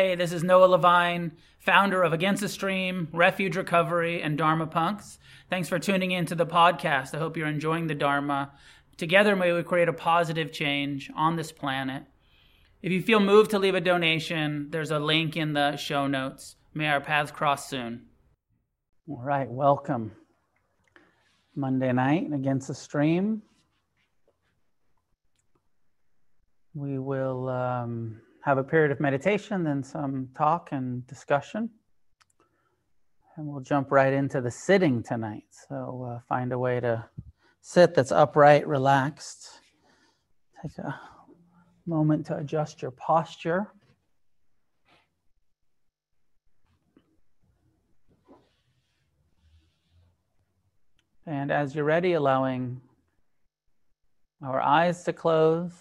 Hey, this is Noah Levine, founder of Against the Stream, Refuge Recovery, and Dharma Punks. Thanks for tuning in to the podcast. I hope you're enjoying the Dharma. Together, may we create a positive change on this planet. If you feel moved to leave a donation, there's a link in the show notes. May our paths cross soon. All right, welcome. Monday night against the stream. We will um, have a period of meditation, then some talk and discussion. And we'll jump right into the sitting tonight. So uh, find a way to sit that's upright, relaxed. Take a moment to adjust your posture. And as you're ready, allowing our eyes to close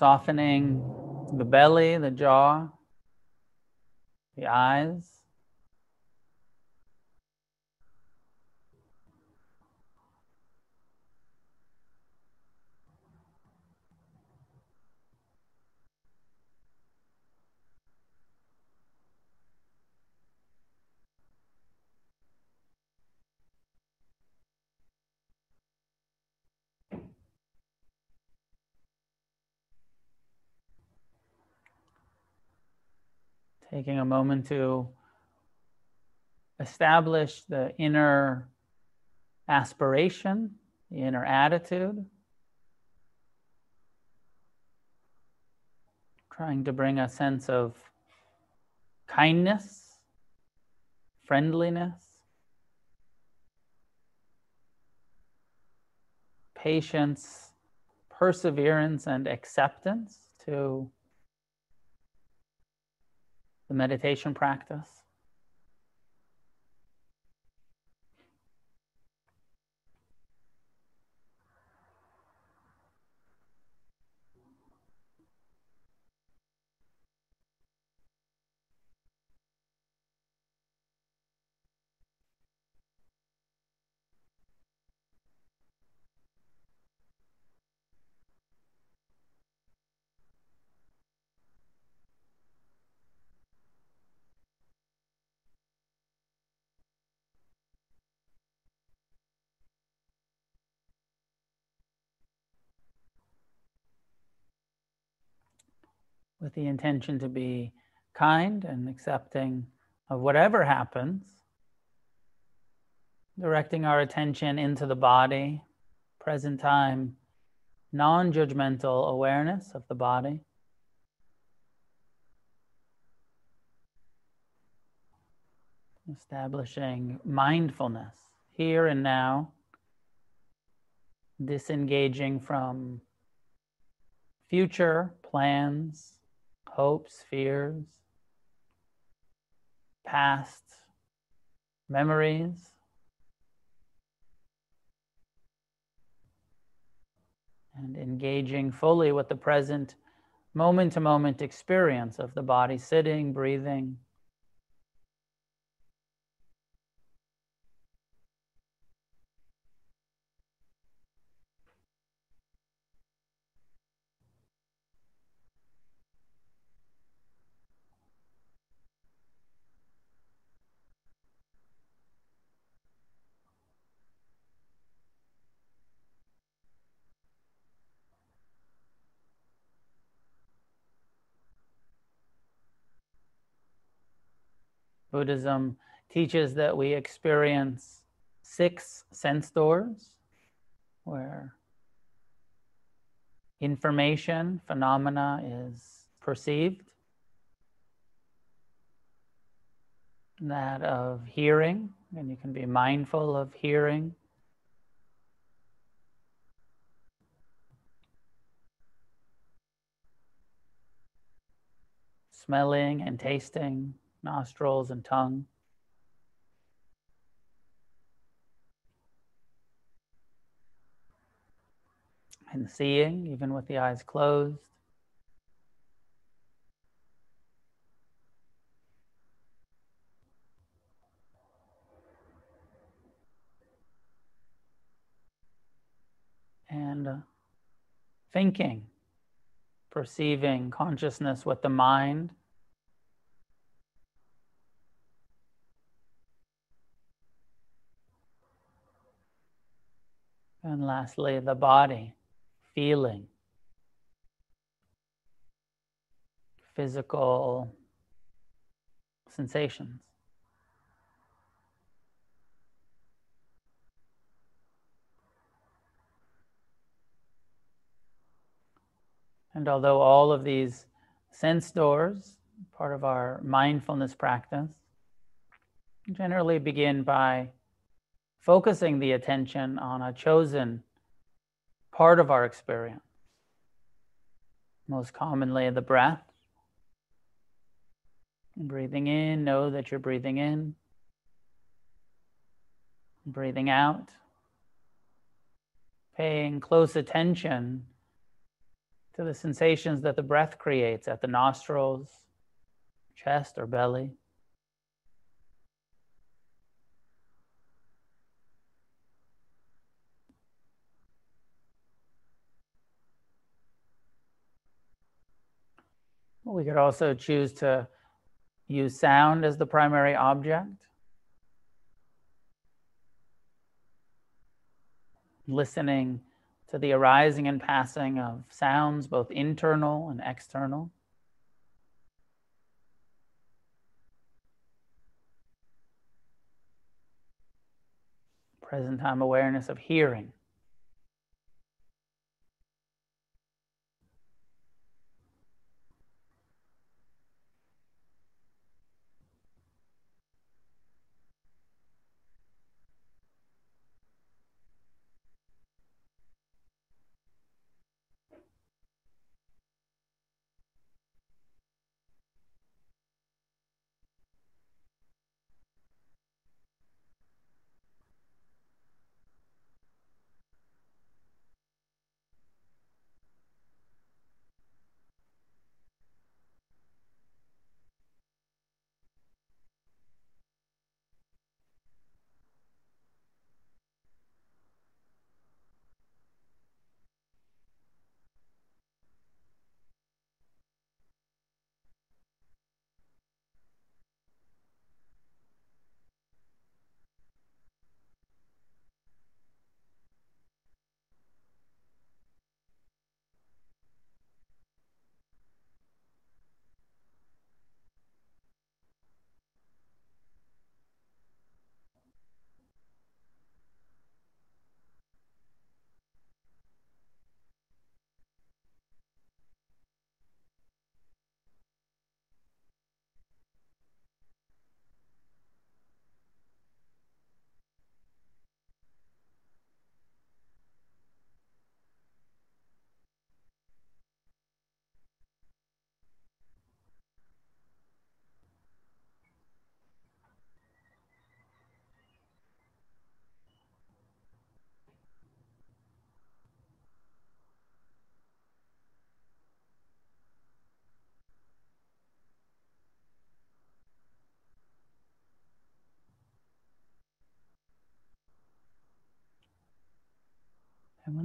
softening the belly, the jaw, the eyes. Taking a moment to establish the inner aspiration, the inner attitude, trying to bring a sense of kindness, friendliness, patience, perseverance, and acceptance to the meditation practice. With the intention to be kind and accepting of whatever happens, directing our attention into the body, present time, non judgmental awareness of the body. Establishing mindfulness here and now, disengaging from future plans, hopes, fears, past memories. And engaging fully with the present moment to moment experience of the body sitting, breathing. Buddhism teaches that we experience six sense doors where information, phenomena is perceived. That of hearing, and you can be mindful of hearing. Smelling and tasting nostrils and tongue. And seeing, even with the eyes closed. And uh, thinking, perceiving consciousness with the mind. And lastly, the body, feeling, physical sensations. And although all of these sense doors, part of our mindfulness practice, generally begin by focusing the attention on a chosen part of our experience. Most commonly, the breath. breathing in, know that you're breathing in. Breathing out. Paying close attention to the sensations that the breath creates at the nostrils, chest, or belly. We could also choose to use sound as the primary object. Listening to the arising and passing of sounds, both internal and external. Present time awareness of hearing.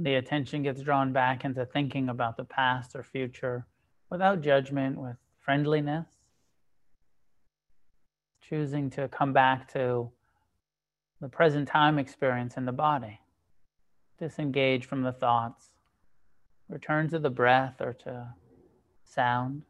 The attention gets drawn back into thinking about the past or future without judgment, with friendliness, choosing to come back to the present time experience in the body, disengage from the thoughts, return to the breath or to sound.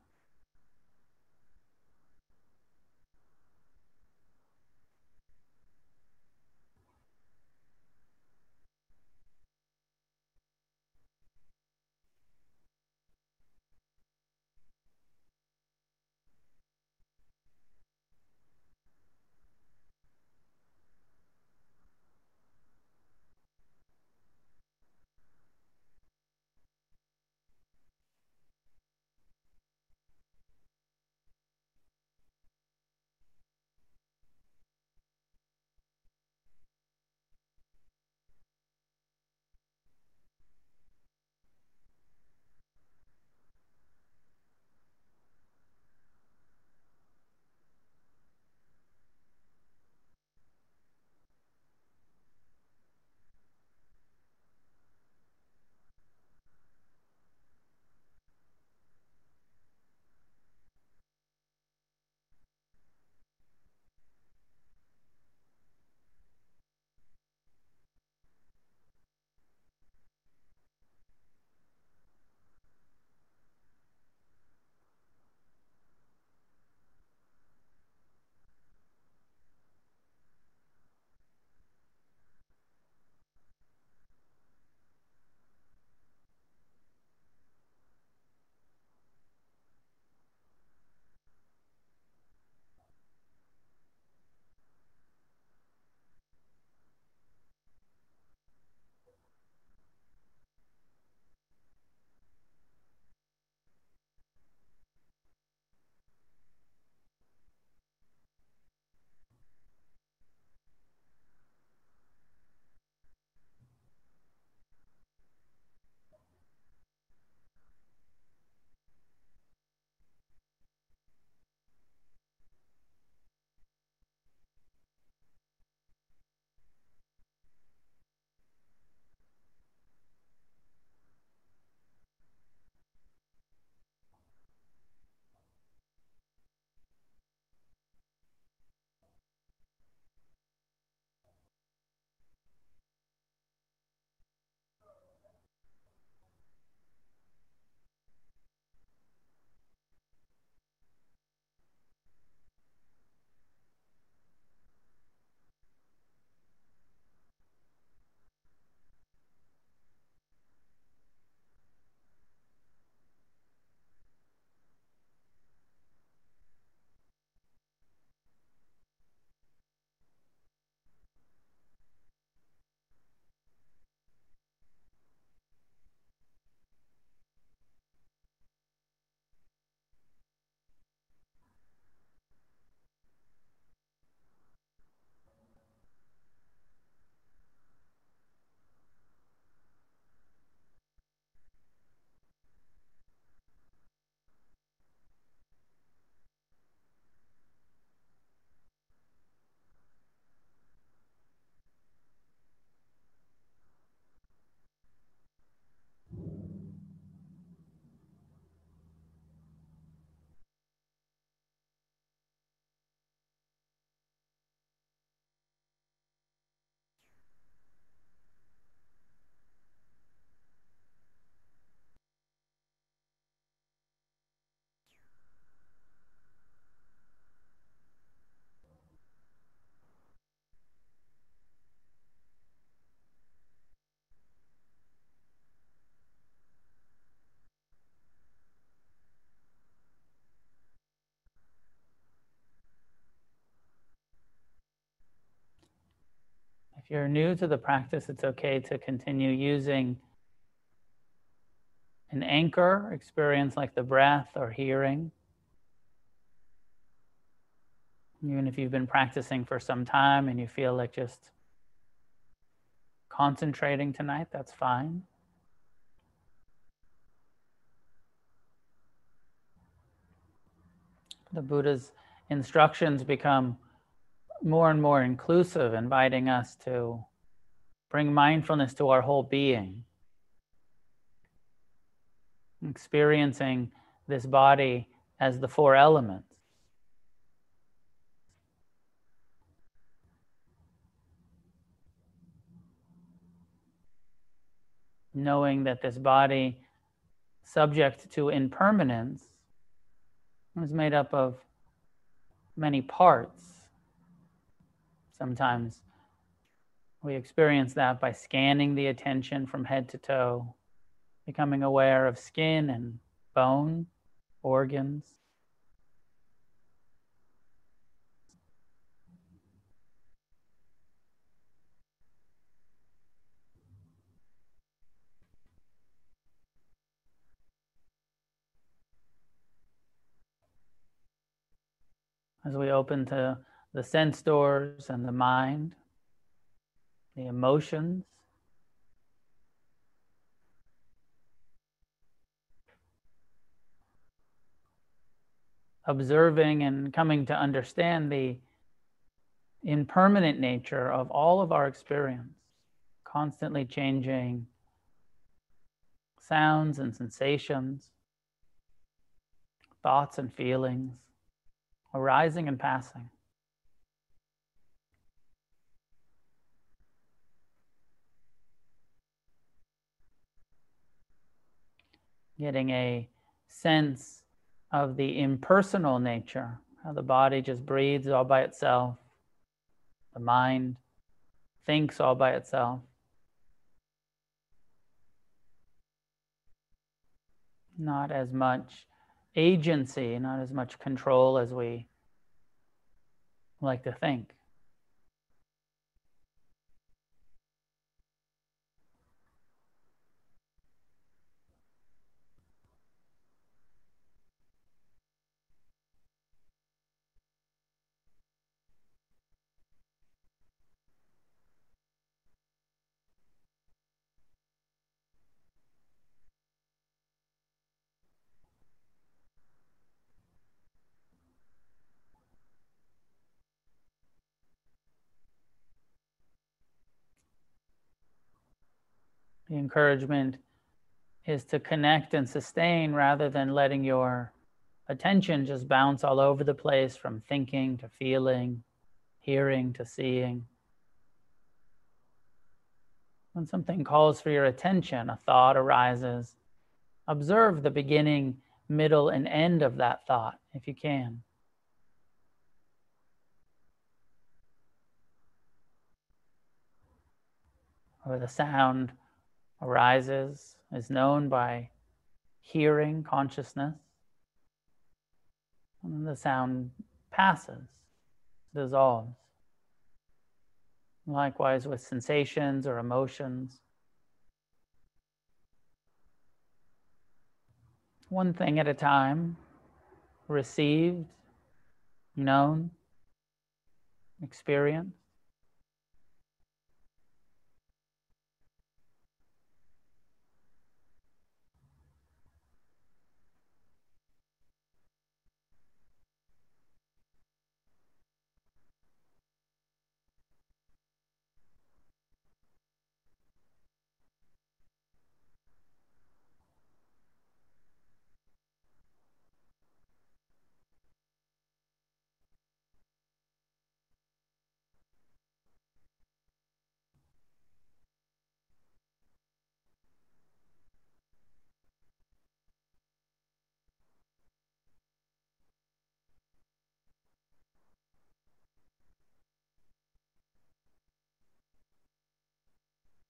If you're new to the practice, it's okay to continue using an anchor experience like the breath or hearing. Even if you've been practicing for some time and you feel like just concentrating tonight, that's fine. The Buddha's instructions become more and more inclusive, inviting us to bring mindfulness to our whole being, experiencing this body as the four elements. Knowing that this body, subject to impermanence, is made up of many parts Sometimes we experience that by scanning the attention from head to toe, becoming aware of skin and bone, organs. As we open to the sense doors and the mind, the emotions. Observing and coming to understand the impermanent nature of all of our experience, constantly changing sounds and sensations, thoughts and feelings, arising and passing. Getting a sense of the impersonal nature, how the body just breathes all by itself, the mind thinks all by itself. Not as much agency, not as much control as we like to think. Encouragement is to connect and sustain rather than letting your attention just bounce all over the place from thinking to feeling, hearing to seeing. When something calls for your attention, a thought arises, observe the beginning, middle, and end of that thought if you can. Or the sound arises, is known by hearing consciousness, and then the sound passes, dissolves. Likewise with sensations or emotions. One thing at a time, received, known, experienced.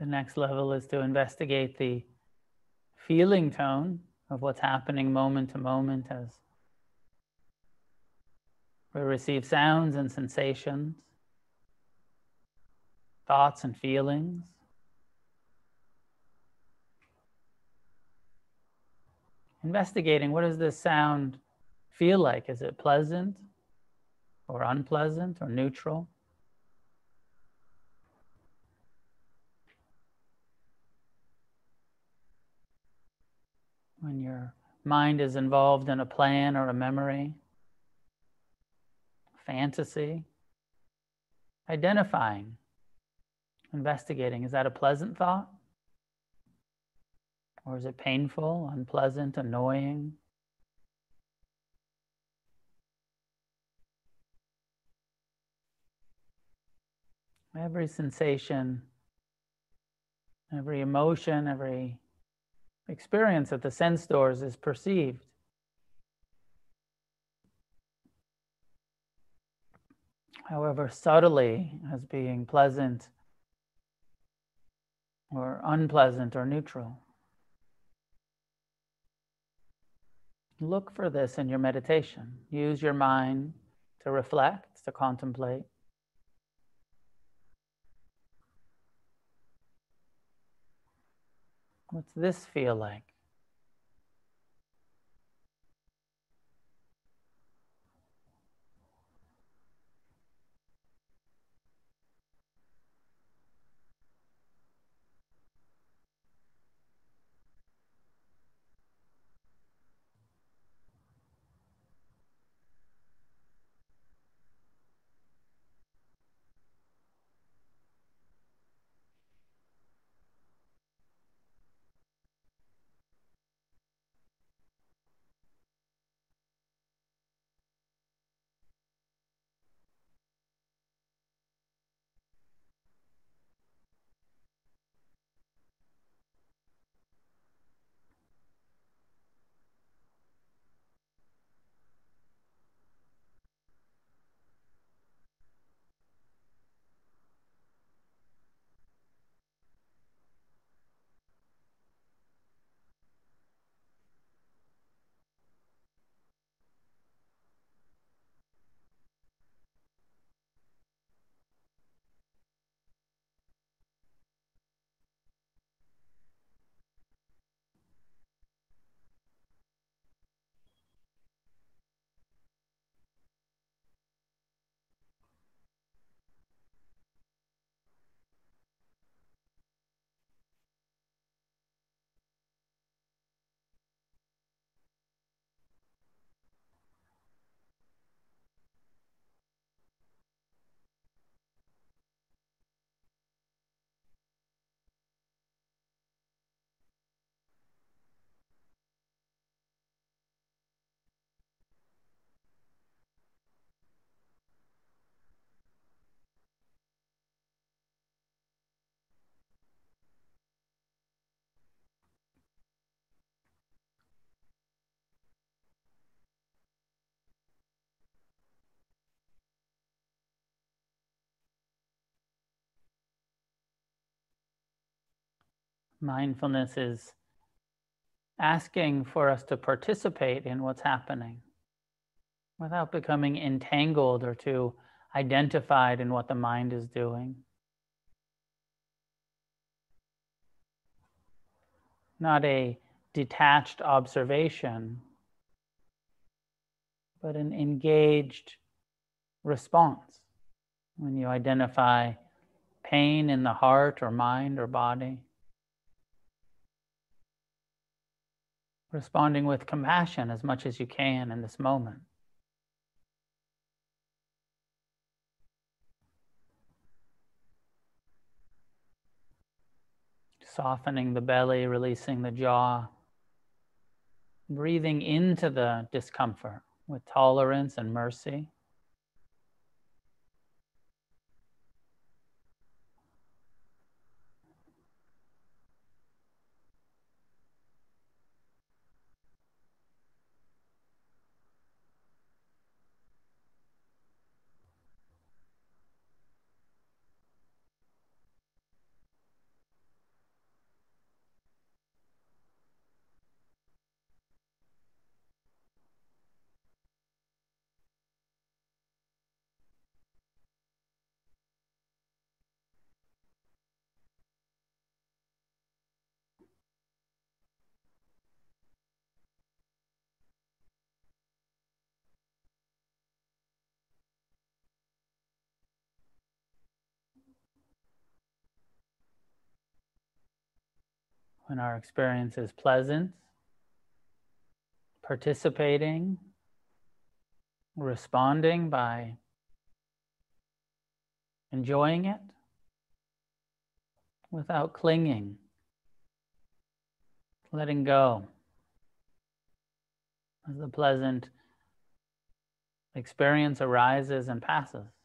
The next level is to investigate the feeling tone of what's happening moment to moment as we receive sounds and sensations, thoughts and feelings. Investigating what does this sound feel like? Is it pleasant or unpleasant or neutral? When your mind is involved in a plan or a memory, fantasy, identifying, investigating. Is that a pleasant thought? Or is it painful, unpleasant, annoying? Every sensation, every emotion, every experience at the sense doors is perceived. However, subtly as being pleasant or unpleasant or neutral. Look for this in your meditation. Use your mind to reflect, to contemplate. What's this feel like? Mindfulness is asking for us to participate in what's happening without becoming entangled or too identified in what the mind is doing. Not a detached observation, but an engaged response when you identify pain in the heart or mind or body. Responding with compassion as much as you can in this moment. Softening the belly, releasing the jaw, breathing into the discomfort with tolerance and mercy. When our experience is pleasant, participating, responding by enjoying it without clinging, letting go as the pleasant experience arises and passes.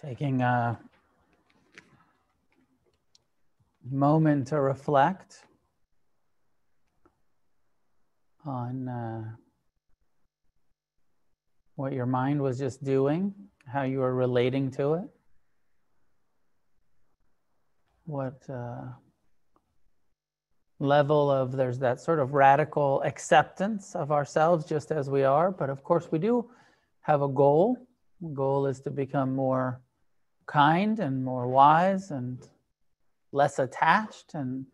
Taking a moment to reflect on uh, what your mind was just doing, how you were relating to it, what uh, level of there's that sort of radical acceptance of ourselves just as we are. But of course, we do have a goal. The goal is to become more kind and more wise and less attached and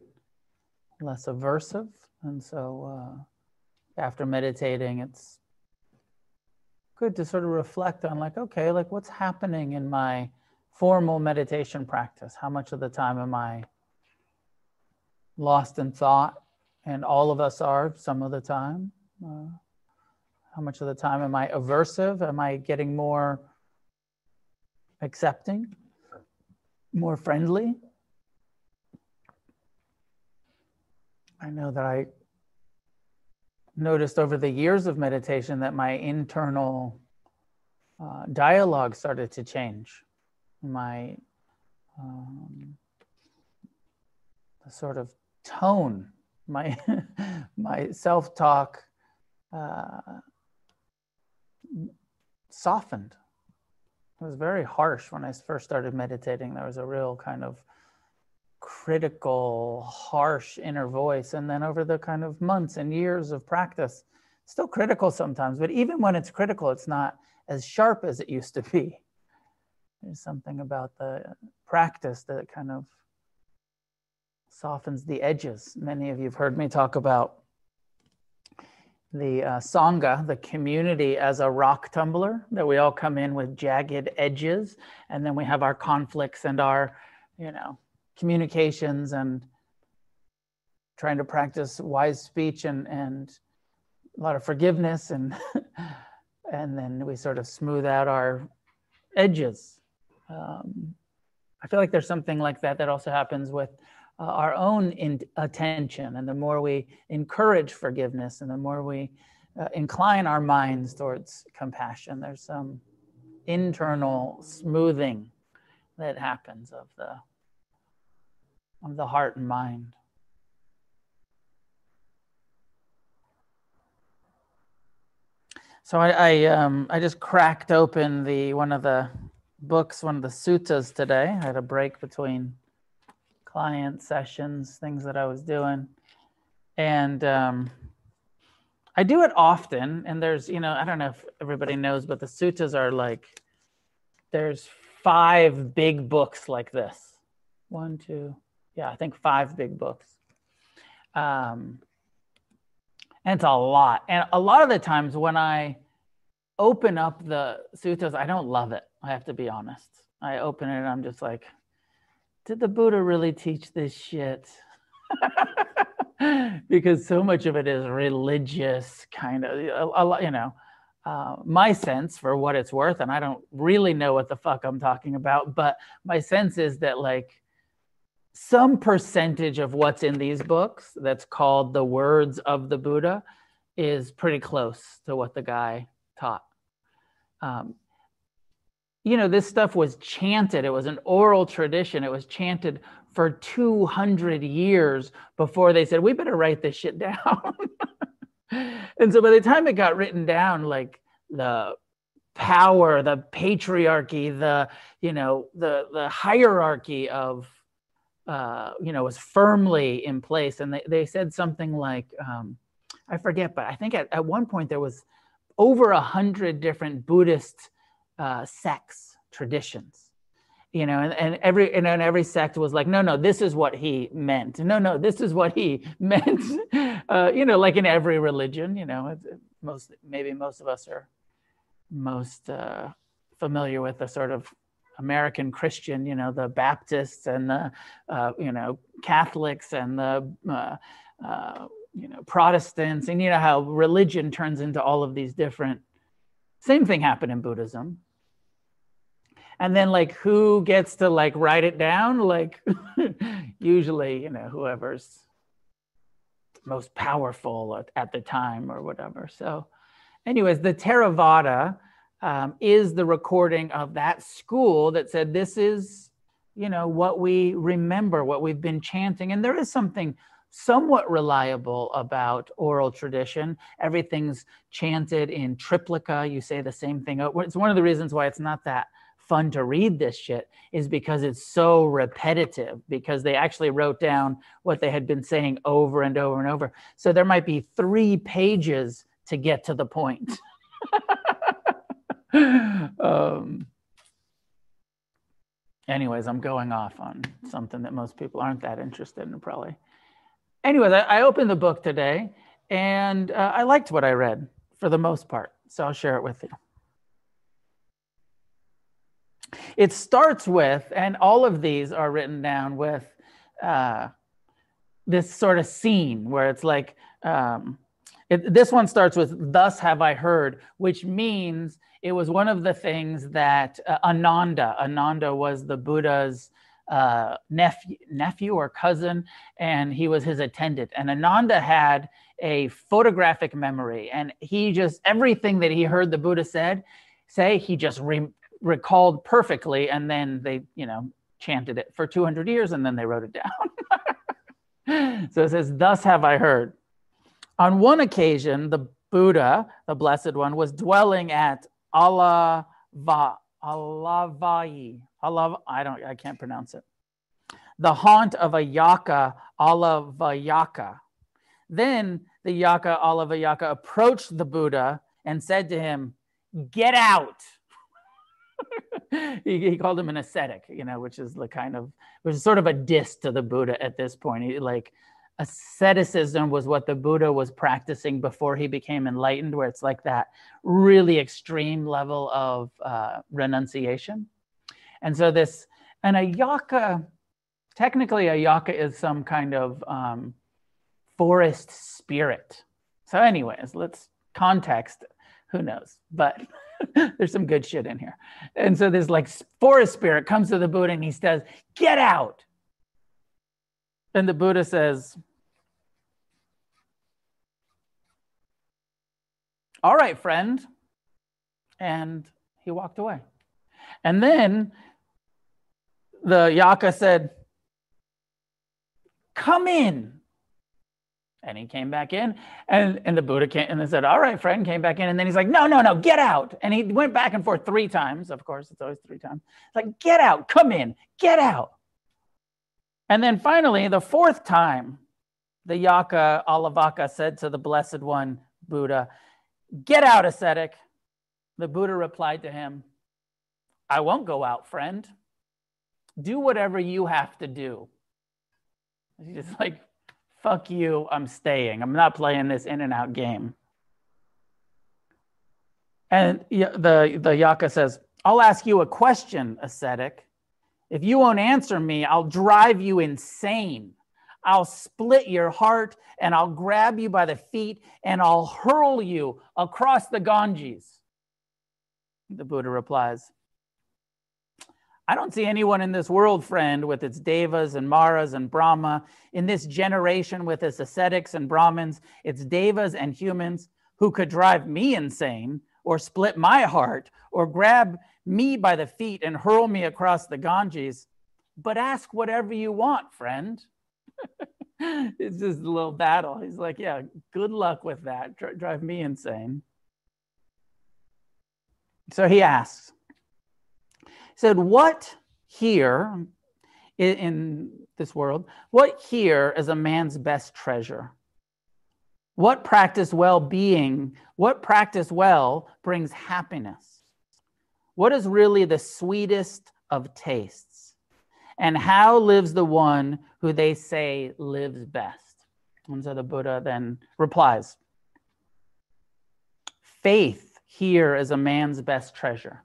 less aversive. And so, uh, after meditating, it's good to sort of reflect on, like, okay, like what's happening in my formal meditation practice? How much of the time am I lost in thought? And all of us are some of the time. Uh, how much of the time am I aversive? Am I getting more accepting, more friendly? I know that I noticed over the years of meditation that my internal uh, dialogue started to change. My um, sort of tone, my my self talk uh, softened. It was very harsh when I first started meditating. There was a real kind of critical, harsh inner voice. And then over the kind of months and years of practice, still critical sometimes, but even when it's critical, it's not as sharp as it used to be. There's something about the practice that kind of softens the edges. Many of you have heard me talk about the uh, Sangha, the community, as a rock tumbler, that we all come in with jagged edges, and then we have our conflicts and our, you know, communications and trying to practice wise speech and, and a lot of forgiveness and and then we sort of smooth out our edges. Um, I feel like there's something like that that also happens with uh, our own in- attention. And the more we encourage forgiveness and the more we uh, incline our minds towards compassion, there's some internal smoothing that happens of the of the heart and mind. So I I, um, I just cracked open the one of the books, one of the suttas today. I had a break between client sessions, things that I was doing. And um, I do it often. And there's, you know, I don't know if everybody knows, but the suttas are like, there's five big books like this. One, two, yeah, I think five big books. Um, and it's a lot. And a lot of the times when I open up the suttas, I don't love it. I have to be honest. I open it and I'm just like, did the Buddha really teach this shit? because so much of it is religious, kind of, a, a, you know. Uh, my sense, for what it's worth, and I don't really know what the fuck I'm talking about, but my sense is that like some percentage of what's in these books that's called the words of the Buddha is pretty close to what the guy taught. Um, you know, this stuff was chanted. It was an oral tradition. It was chanted for 200 years before they said, we better write this shit down. and so by the time it got written down, like the power, the patriarchy, the, you know, the, the hierarchy of, uh, you know, was firmly in place. And they, they said something like, um, I forget, but I think at, at one point there was over a hundred different Buddhist uh, sects, traditions, you know, and, and every and, and every sect was like, no, no, this is what he meant. No, no, this is what he meant. Uh, you know, like in every religion, you know, most maybe most of us are most uh, familiar with the sort of American Christian, you know, the Baptists and the, uh, you know, Catholics and the, uh, uh, you know, Protestants, and you know how religion turns into all of these different. Same thing happened in Buddhism. And then like who gets to like write it down? Like usually you know whoever's most powerful at, at, the time or whatever. So anyways the theravada um, is the recording of that school that said, This is, you know, what we remember, what we've been chanting. And there is something somewhat reliable about oral tradition. Everything's chanted in triplica. You say the same thing. It's one of the reasons why it's not that fun to read this shit is because it's so repetitive because they actually wrote down what they had been saying over and over and over. So there might be three pages to get to the point. um, anyways, I'm going off on something that most people aren't that interested in, probably anyways, I, I, opened the book today and uh, I liked what I read for the most part. So I'll share it with you. It starts with, and all of these are written down with uh, this sort of scene where it's like, um, it, this one starts with, Thus have I heard, which means it was one of the things that uh, Ananda, Ananda was the Buddha's uh, nephew, nephew or cousin, and he was his attendant. And Ananda had a photographic memory, and he just everything that he heard the Buddha said say, he just re- recalled perfectly, and then they, you know, chanted it for 200 years, and then they wrote it down. so it says, "Thus have I heard." On one occasion, the Buddha, the Blessed One, was dwelling at Allah Alavai. Allah, I don't, I can't pronounce it. The haunt of a yaka, Alavayaka. Then the yaka, Alavayaka, approached the Buddha and said to him, Get out. he, he, called him an ascetic, you know, which is the kind of, which is sort of a diss to the Buddha at this point. He, like, asceticism was what the Buddha was practicing before he became enlightened, where it's like that really extreme level of uh, renunciation. And so this, and a yaka, technically a yaka is some kind of um, forest spirit. So, anyways, let's context. Who knows? But there's some good shit in here. And so this like forest spirit comes to the Buddha and he says, "Get out." And the Buddha says, All right, friend. And he walked away. And then the Yaka said, Come in. And he came back in, and, and the Buddha came and they said, All right, friend, came back in. And then he's like, No, no, no, get out. And he went back and forth three times. Of course, it's always three times. It's like, Get out, come in, get out. And then finally, the fourth time, the Yaka Alavaka said to the Blessed One, Buddha, Get out, ascetic. The Buddha replied to him, I won't go out, friend. Do whatever you have to do. He's just like, fuck you, I'm staying. I'm not playing this in and out game. And the, the Yaka says, I'll ask you a question, ascetic. If you won't answer me, I'll drive you insane. I'll split your heart and I'll grab you by the feet and I'll hurl you across the Ganges. The Buddha replies, I don't see anyone in this world, friend, with its devas and maras and Brahma, in this generation with its ascetics and Brahmins, its devas and humans, who could drive me insane or split my heart or grab me by the feet and hurl me across the Ganges. But ask whatever you want, friend. it's just a little battle. He's like, yeah, good luck with that. Dr- drive me insane. So he asks, said, what here in, in this world, what here is a man's best treasure? What practice well being, what practice well brings happiness? What is really the sweetest of tastes? And how lives the one who they say lives best? And so the Buddha then replies Faith here is a man's best treasure.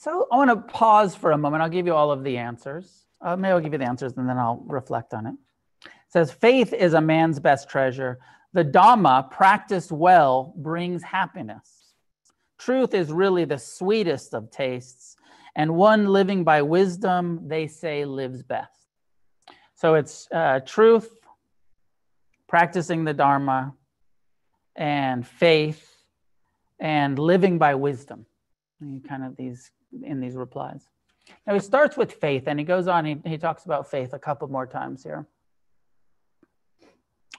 So I want to pause for a moment. I'll give you all of the answers. Uh, maybe I'll give you the answers and then I'll reflect on it. It says, Faith is a man's best treasure. The Dhamma, practiced well, brings happiness. Truth is really the sweetest of tastes, and one living by wisdom, they say, lives best. So it's uh, truth, practicing the Dharma, and faith, and living by wisdom. Kind of these in these replies. Now he starts with faith and he goes on, he, he talks about faith a couple more times here.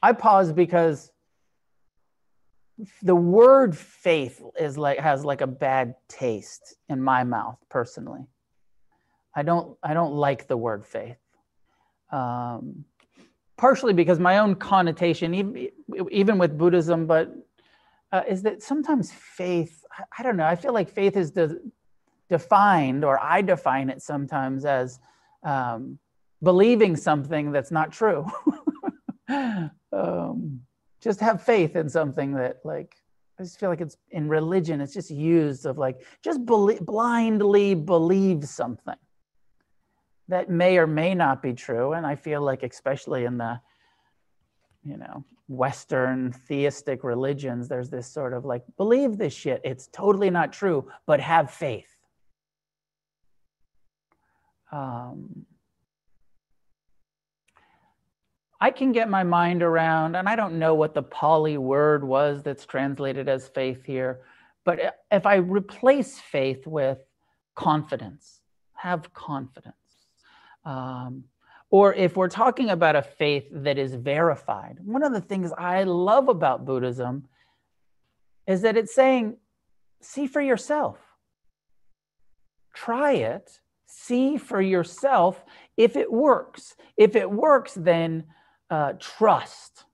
I pause because the word faith is like has like a bad taste in my mouth personally. I don't I don't like the word faith. Um, partially because my own connotation, even, even with Buddhism, but uh, is that sometimes faith, I don't know, I feel like faith is de- defined, or I define it sometimes as um, believing something that's not true. um, just have faith in something that, like, I just feel like it's in religion, it's just used of like, just blindly believe something that may or may not be true. And I feel like, especially in the, you know, Western theistic religions, there's this sort of like, believe this shit. It's totally not true, but have faith. Um, I can get my mind around, and I don't know what the Pali word was that's translated as faith here, but if I replace faith with confidence, have confidence. Um, or if we're talking about a faith that is verified, one of the things I love about Buddhism is that it's saying, see for yourself. Try it, see for yourself if it works. If it works, then uh, trust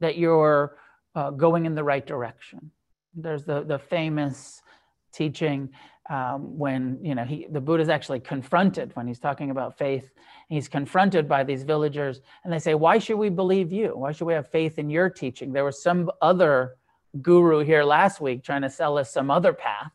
that you're uh, going in the right direction. There's the, the famous teaching um, when you know he the Buddha is actually confronted when he's talking about faith. He's confronted by these villagers, and they say, "Why should we believe you? Why should we have faith in your teaching?" There was some other guru here last week trying to sell us some other path,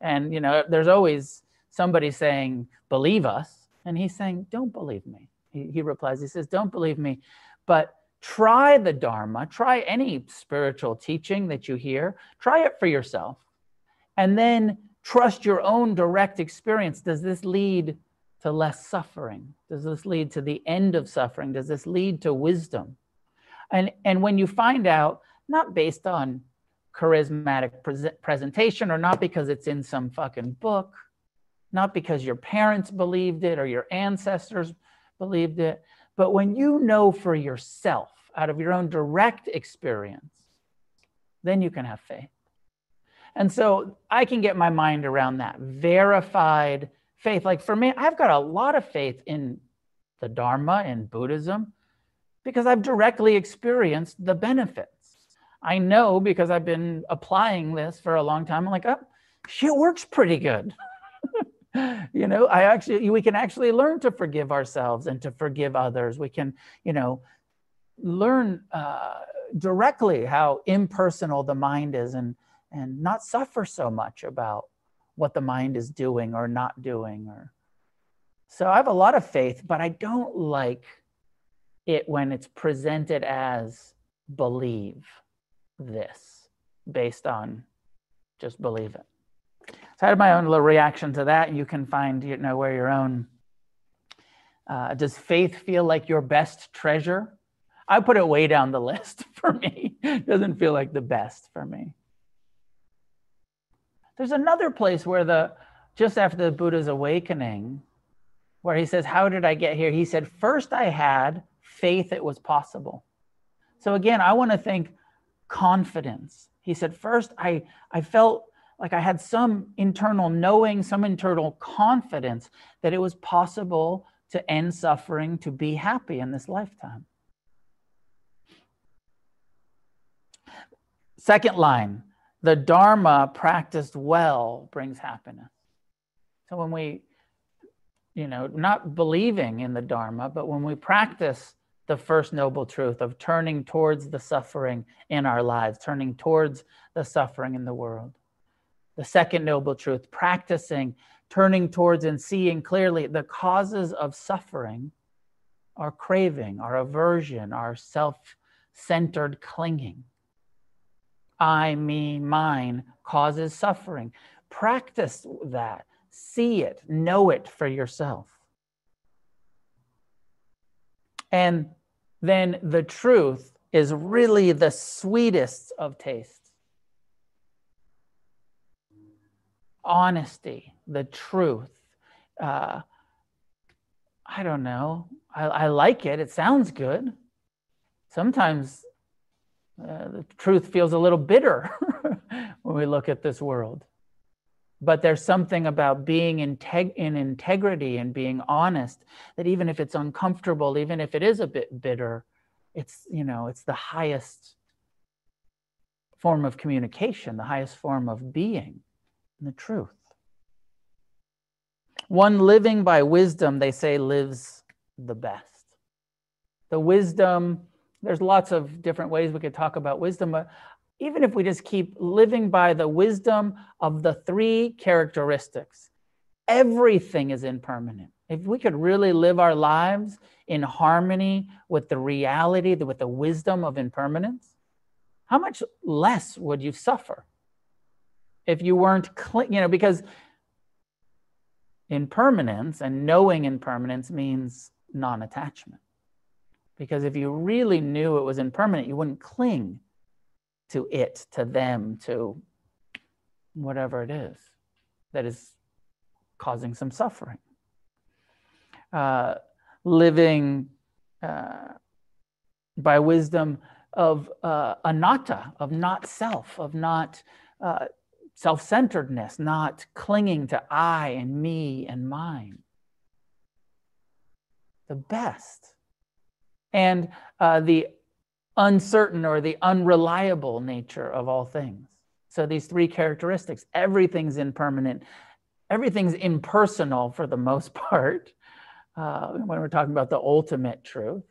and you know, there's always somebody saying, "Believe us," and he's saying, "Don't believe me." He, he replies, he says, "Don't believe me, but." Try the Dharma, try any spiritual teaching that you hear, try it for yourself. And then trust your own direct experience. Does this lead to less suffering? Does this lead to the end of suffering? Does this lead to wisdom? And, and when you find out, not based on charismatic pre- presentation or not because it's in some fucking book, not because your parents believed it or your ancestors believed it, but when you know for yourself out of your own direct experience, then you can have faith. And so I can get my mind around that verified faith. Like for me, I've got a lot of faith in the Dharma and Buddhism because I've directly experienced the benefits. I know because I've been applying this for a long time. I'm like, oh, shit works pretty good. you know, I actually, we can actually learn to forgive ourselves and to forgive others. We can, you know, learn uh, directly how impersonal the mind is and and not suffer so much about what the mind is doing or not doing or so i have a lot of faith but i don't like it when it's presented as believe this based on just believe it so i had my own little reaction to that you can find you know where your own uh, does faith feel like your best treasure i put it way down the list for me it doesn't feel like the best for me there's another place where the just after the Buddha's awakening, where he says, How did I get here? He said, First I had faith it was possible. So again, I want to think confidence. He said, First I I felt like I had some internal knowing, some internal confidence that it was possible to end suffering, to be happy in this lifetime. Second line, the Dharma practiced well brings happiness. So when we, you know, not believing in the Dharma, but when we practice the first noble truth of turning towards the suffering in our lives, turning towards the suffering in the world. The second noble truth, practicing turning towards and seeing clearly the causes of suffering, our craving, our aversion, our self centered clinging. I, me, mine causes suffering. Practice that. See it, know it for yourself. And then the truth is really the sweetest of tastes. Honesty, the truth. Uh, I don't know. I, I like it. It sounds good. Sometimes uh, the truth feels a little bitter when we look at this world. But there's something about being integ- in integrity and being honest that even if it's uncomfortable, even if it is a bit bitter, it's you know it's the highest form of communication, the highest form of being, the truth. One living by wisdom, they say, lives the best. The wisdom, there's lots of different ways we could talk about wisdom, but even if we just keep living by the wisdom of the three characteristics, everything is impermanent. If we could really live our lives in harmony with the reality, with the wisdom of impermanence, how much less would you suffer if you weren't, cling, you know, because impermanence and knowing impermanence means non attachment. Because if you really knew it was impermanent, you wouldn't cling to it, to them, to whatever it is that is causing some suffering. Uh, living uh, by wisdom of uh, anatta, of not self, of not uh, self centeredness, not clinging to I and me and mine. The best. And uh, the uncertain or the unreliable nature of all things. So these three characteristics everything's impermanent, everything's impersonal for the most part uh, when we're talking about the ultimate truth.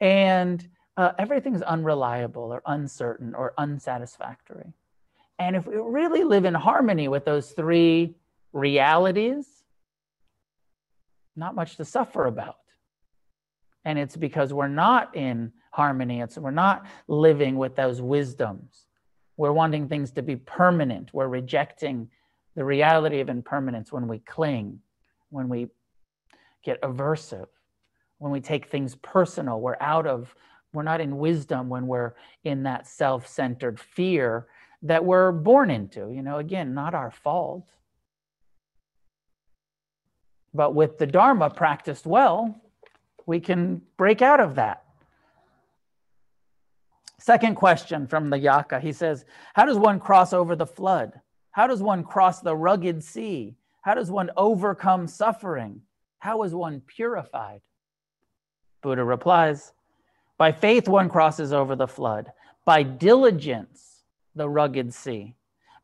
And uh, everything's unreliable or uncertain or unsatisfactory. And if we really live in harmony with those three realities, not much to suffer about. And it's because we're not in harmony. It's we're not living with those wisdoms. We're wanting things to be permanent. We're rejecting the reality of impermanence when we cling, when we get aversive, when we take things personal. We're out of, we're not in wisdom when we're in that self centered fear that we're born into. You know, again, not our fault. But with the Dharma practiced well, we can break out of that. Second question from the Yaka. He says, How does one cross over the flood? How does one cross the rugged sea? How does one overcome suffering? How is one purified? Buddha replies, By faith one crosses over the flood, by diligence, the rugged sea.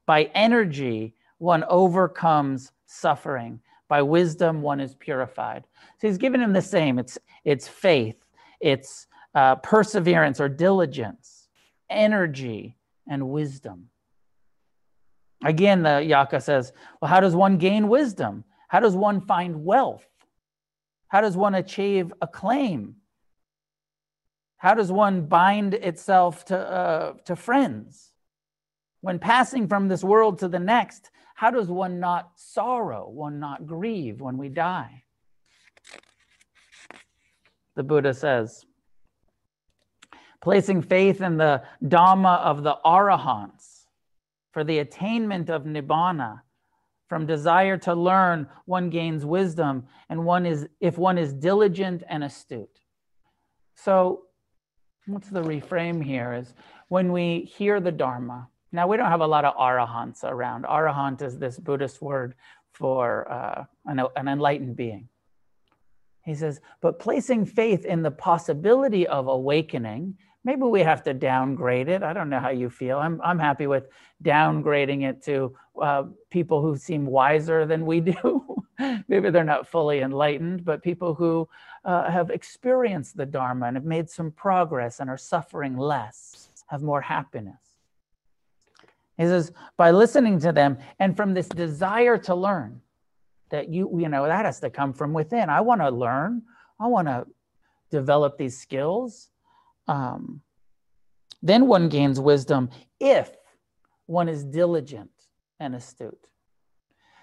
By energy, one overcomes suffering. By wisdom, one is purified. So he's given him the same. It's, it's faith, it's uh, perseverance or diligence, energy, and wisdom. Again, the Yaka says, well, how does one gain wisdom? How does one find wealth? How does one achieve acclaim? How does one bind itself to, uh, to friends? When passing from this world to the next, how does one not sorrow, one not grieve when we die? The Buddha says, placing faith in the Dhamma of the Arahants for the attainment of Nibbana. From desire to learn, one gains wisdom, and one is if one is diligent and astute. So, what's the reframe here? Is when we hear the Dharma. Now, we don't have a lot of arahants around. Arahant is this Buddhist word for uh, an, an enlightened being. He says, but placing faith in the possibility of awakening maybe we have to downgrade it. I don't know how you feel. I'm, I'm happy with downgrading it to uh, people who seem wiser than we do. maybe they're not fully enlightened, but people who uh, have experienced the Dharma and have made some progress and are suffering less, have more happiness. He says, by listening to them and from this desire to learn, that you, you know, that has to come from within. I want to learn. I want to develop these skills. Um, then one gains wisdom if one is diligent and astute.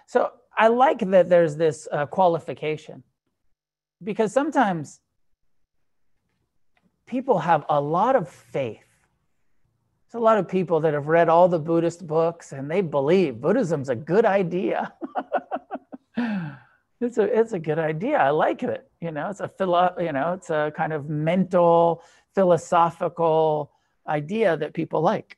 So I like that there's this uh, qualification because sometimes people have a lot of faith. A lot of people that have read all the Buddhist books and they believe Buddhism's a good idea. it's a it's a good idea. I like it. You know, it's a philo, you know, it's a kind of mental, philosophical idea that people like.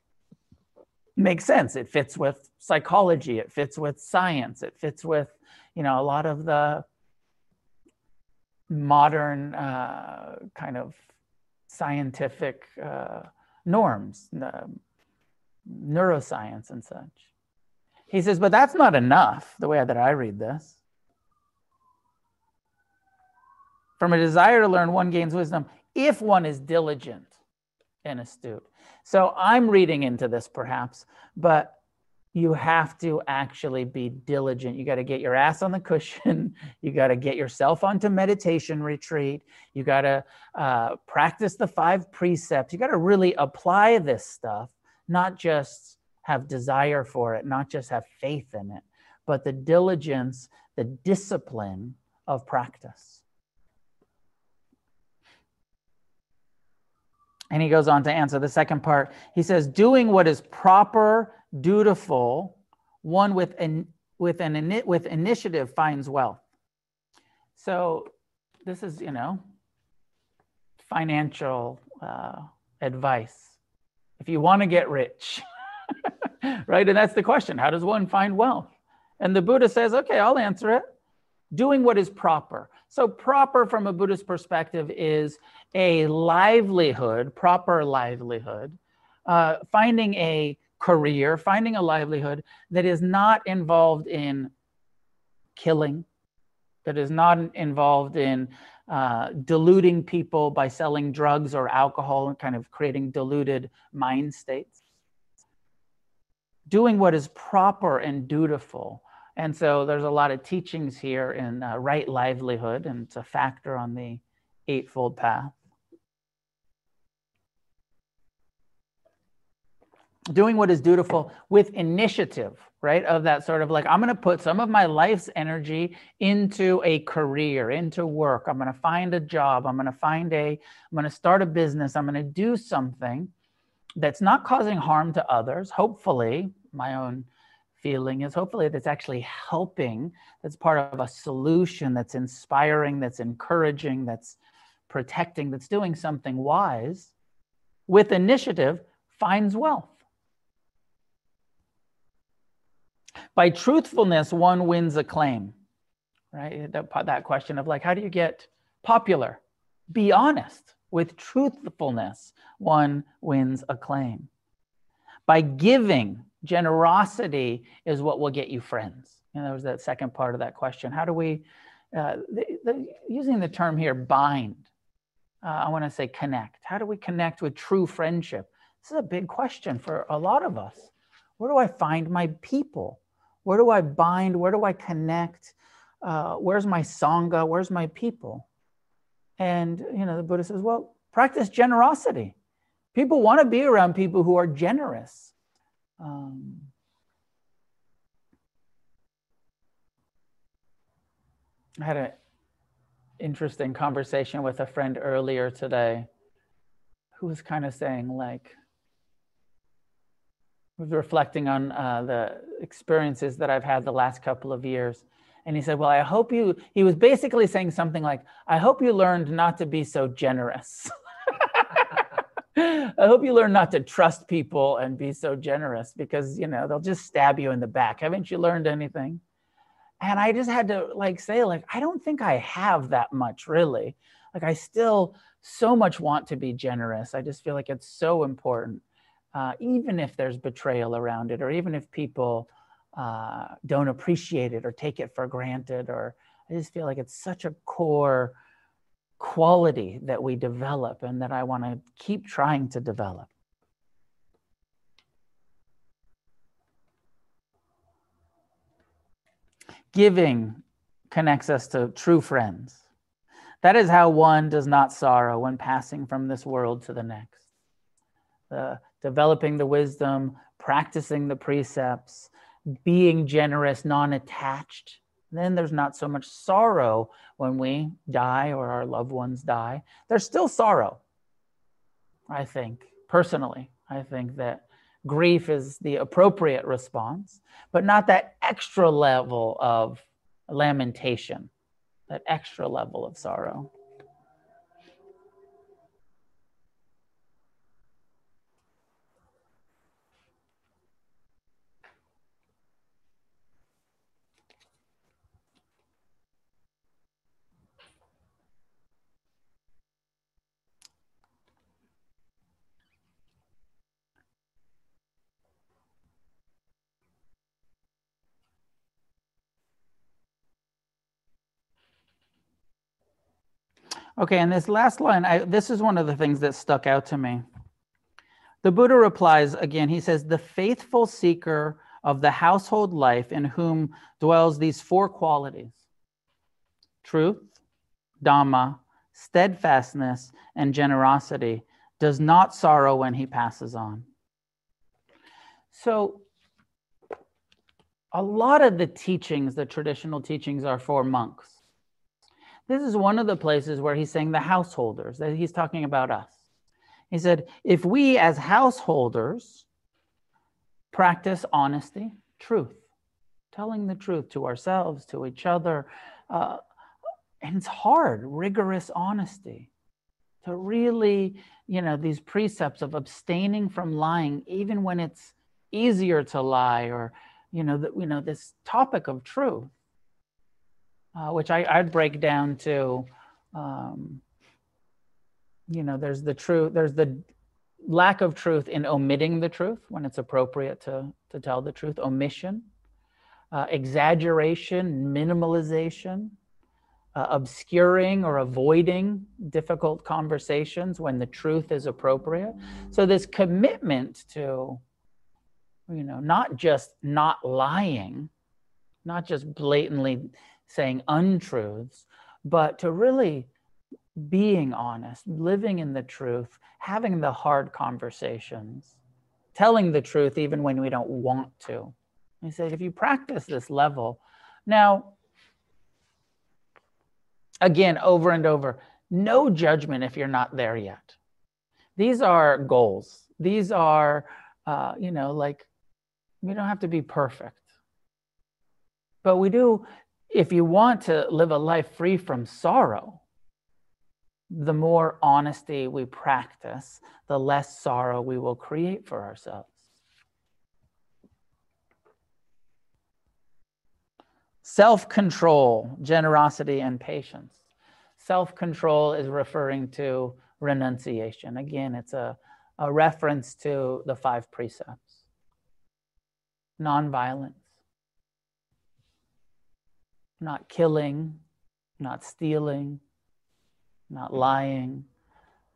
Makes sense. It fits with psychology. It fits with science. It fits with, you know, a lot of the modern uh, kind of scientific uh, norms, neuroscience and such. He says, but that's not enough, the way that I read this. From a desire to learn, one gains wisdom if one is diligent and astute. So I'm reading into this perhaps, but you have to actually be diligent. You got to get your ass on the cushion. You got to get yourself onto meditation retreat. You got to uh, practice the five precepts. You got to really apply this stuff, not just have desire for it, not just have faith in it, but the diligence, the discipline of practice. And he goes on to answer the second part. He says, doing what is proper dutiful, one with an with an with initiative finds wealth. So this is you know financial uh, advice. If you want to get rich, right, and that's the question: How does one find wealth? And the Buddha says, "Okay, I'll answer it. Doing what is proper." So proper from a Buddhist perspective is a livelihood, proper livelihood, uh, finding a career, finding a livelihood that is not involved in killing, that is not involved in uh, deluding people by selling drugs or alcohol and kind of creating deluded mind states. Doing what is proper and dutiful. And so there's a lot of teachings here in uh, right livelihood, and it's a factor on the Eightfold Path. Doing what is dutiful with initiative, right? Of that sort of like, I'm going to put some of my life's energy into a career, into work. I'm going to find a job. I'm going to find a, I'm going to start a business. I'm going to do something that's not causing harm to others. Hopefully, my own feeling is hopefully that's actually helping, that's part of a solution, that's inspiring, that's encouraging, that's protecting, that's doing something wise with initiative finds wealth. By truthfulness, one wins acclaim, right? That, that question of like, how do you get popular? Be honest. With truthfulness, one wins acclaim. By giving, generosity is what will get you friends. And there was that second part of that question. How do we, uh, the, the, using the term here, bind, uh, I want to say connect. How do we connect with true friendship? This is a big question for a lot of us. Where do I find my people? Where do I bind? Where do I connect? Uh, where's my Sangha? Where's my people? And, you know, the Buddha says, well, practice generosity. People want to be around people who are generous. Um, I had an interesting conversation with a friend earlier today who was kind of saying, like, was reflecting on uh, the experiences that I've had the last couple of years. And he said, Well, I hope you, he was basically saying something like, I hope you learned not to be so generous. I hope you learn not to trust people and be so generous because, you know, they'll just stab you in the back. Haven't you learned anything? And I just had to like say, like, I don't think I have that much really. Like, I still so much want to be generous. I just feel like it's so important uh, even if there's betrayal around it, or even if people uh, don't appreciate it or take it for granted, or I just feel like it's such a core quality that we develop and that I want to keep trying to develop. Giving connects us to true friends. That is how one does not sorrow when passing from this world to the next. The developing the wisdom, practicing the precepts, being generous, non attached. Then there's not so much sorrow when we die or our loved ones die. There's still sorrow, I think, personally. I think that grief is the appropriate response, but not that extra level of lamentation, that extra level of sorrow. Okay, and this last line, I, this is one of the things that stuck out to me. The Buddha replies again, he says, The faithful seeker of the household life in whom dwells these four qualities truth, Dhamma, steadfastness, and generosity does not sorrow when he passes on. So, a lot of the teachings, the traditional teachings, are for monks. This is one of the places where he's saying the householders, that he's talking about us. He said, if we as householders practice honesty, truth, telling the truth to ourselves, to each other, uh, and it's hard, rigorous honesty to really, you know, these precepts of abstaining from lying, even when it's easier to lie, or, you know, the, you know, this topic of truth uh, which I, would break down to, um, you know, there's the truth, there's the lack of truth in omitting the truth when it's appropriate to, to tell the truth, omission, uh, exaggeration, minimalization, uh, obscuring or avoiding difficult conversations when the truth is appropriate. So, this commitment to, you know, not just not lying, not just blatantly saying untruths, but to really being honest, living in the truth, having the hard conversations, telling the truth even when we don't want to. He said, if you practice this level, now, again, over and over, no judgment if you're not there yet. These are goals. These are, uh, you know, like we don't have to be perfect. But we do if you want to live a life free from sorrow, the more honesty we practice, the less sorrow we will create for ourselves. Self control, generosity, and patience. Self control is referring to renunciation. Again, it's a, a reference to the five precepts. Nonviolence not killing, not stealing, not lying,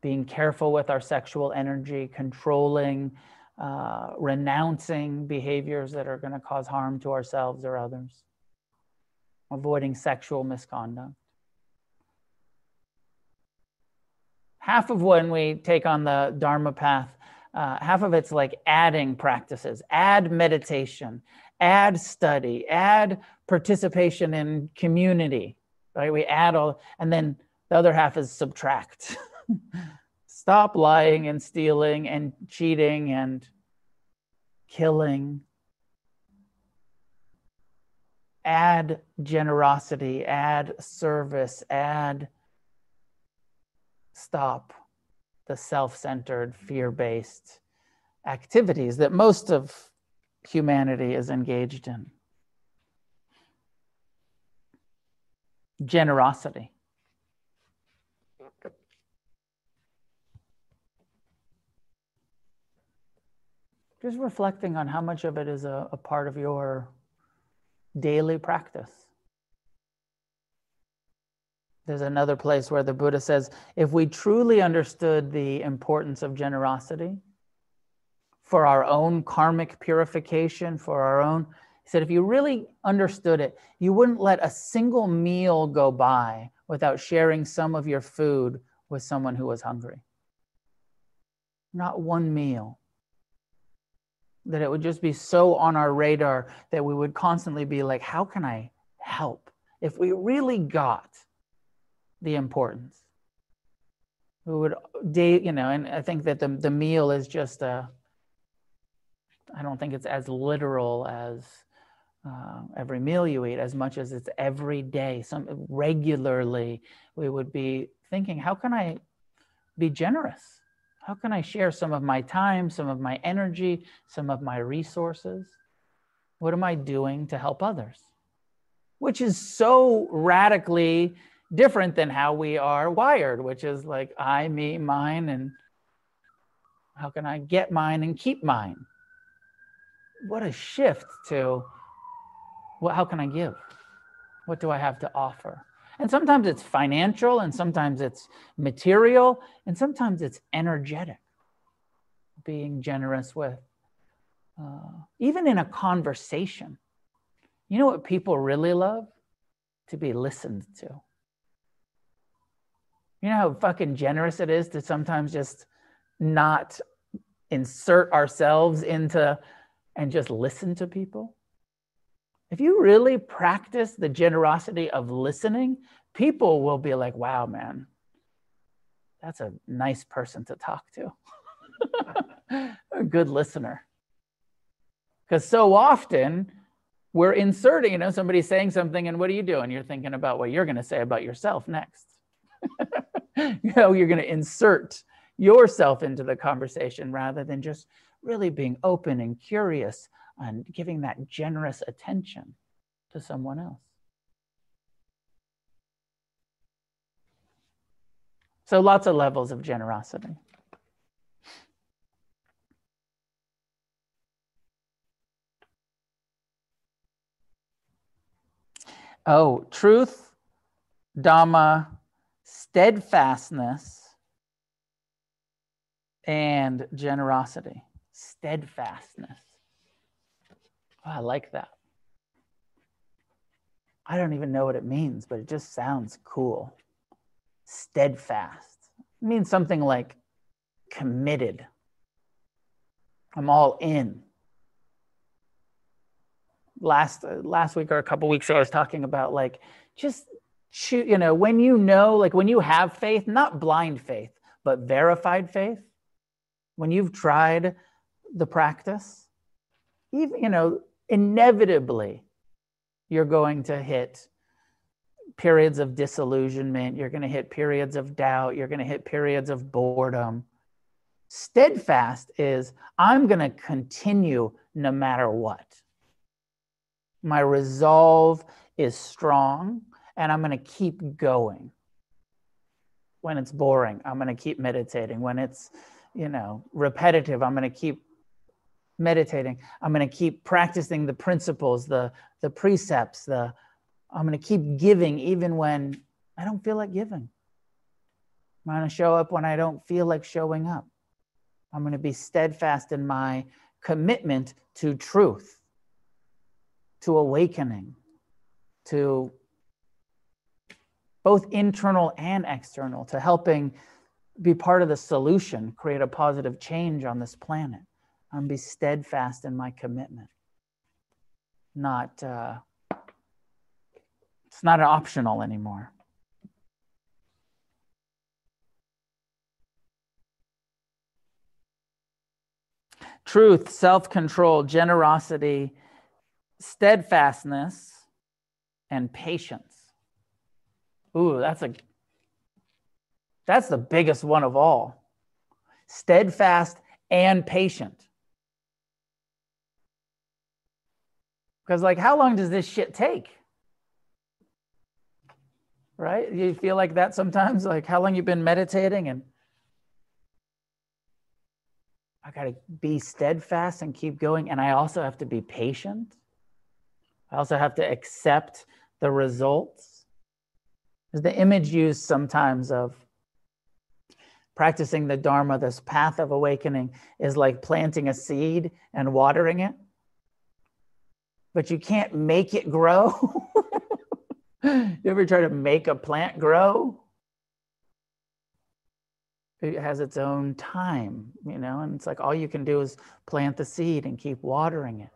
being careful with our sexual energy, controlling, uh, renouncing behaviors that are going to cause harm to ourselves or others, avoiding sexual misconduct. Half of when we take on the Dharma path, uh, half of it's like adding practices, add meditation, add study, add participation in community, right? We add all, and then the other half is subtract. Stop lying and stealing and cheating and killing. Add generosity, add service, add stop the self centered, fear based activities that most of humanity is engaged in. Generosity. Just reflecting on how much of it is a, a part of your daily practice. There's another place where the Buddha says if we truly understood the importance of generosity, for our own karmic purification, for our own. He said, if you really understood it, you wouldn't let a single meal go by without sharing some of your food with someone who was hungry. Not one meal. That it would just be so on our radar that we would constantly be like, how can I help? If we really got the importance, we would, you know, and I think that the, the meal is just a, I don't think it's as literal as uh, every meal you eat, as much as it's every day. Some regularly, we would be thinking, how can I be generous? How can I share some of my time, some of my energy, some of my resources? What am I doing to help others? Which is so radically different than how we are wired, which is like I, me, mine, and how can I get mine and keep mine? What a shift to well, how can I give? What do I have to offer? And sometimes it's financial, and sometimes it's material, and sometimes it's energetic. Being generous with, uh, even in a conversation. You know what people really love? To be listened to. You know how fucking generous it is to sometimes just not insert ourselves into and just listen to people? if you really practice the generosity of listening, people will be like, wow, man, that's a nice person to talk to. a good listener. Because so often we're inserting, you know, somebody's saying something, and what are you doing? You're thinking about what you're going to say about yourself next. you know, you're going to insert yourself into the conversation rather than just really being open and curious and giving that generous attention to someone else. So, lots of levels of generosity. Oh, truth, Dhamma, steadfastness, and generosity. Steadfastness. Oh, I like that. I don't even know what it means, but it just sounds cool. Steadfast it means something like committed. I'm all in. Last last week or a couple weeks ago, I was talking about like just you know, when you know, like when you have faith, not blind faith, but verified faith, when you've tried the practice, even, you know, inevitably you're going to hit periods of disillusionment, you're going to hit periods of doubt, you're going to hit periods of boredom. Steadfast is I'm going to continue no matter what. My resolve is strong and I'm going to keep going. When it's boring, I'm going to keep meditating. When it's, you know, repetitive, I'm going to keep meditating. I'm going to keep practicing the principles, the the precepts, the I'm going to keep giving even when I don't feel like giving. I'm going to show up when I don't feel like showing up. I'm going to be steadfast in my commitment to truth, to awakening, to both internal and external, to helping be part of the solution, create a positive change on this planet. I'm be steadfast in my commitment. Not uh, it's not optional anymore. Truth, self control, generosity, steadfastness, and patience. Ooh, that's a that's the biggest one of all. Steadfast and patient. Because, like, how long does this shit take? Right? You feel like that sometimes? Like, how long you've been meditating and I got to be steadfast and keep going. And I also have to be patient. I also have to accept the results. There's the image used sometimes of practicing the Dharma, this path of awakening, is like planting a seed and watering it but you can't make it grow. you ever try to make a plant grow? It has its own time, you know, and it's like all you can do is plant the seed and keep watering it.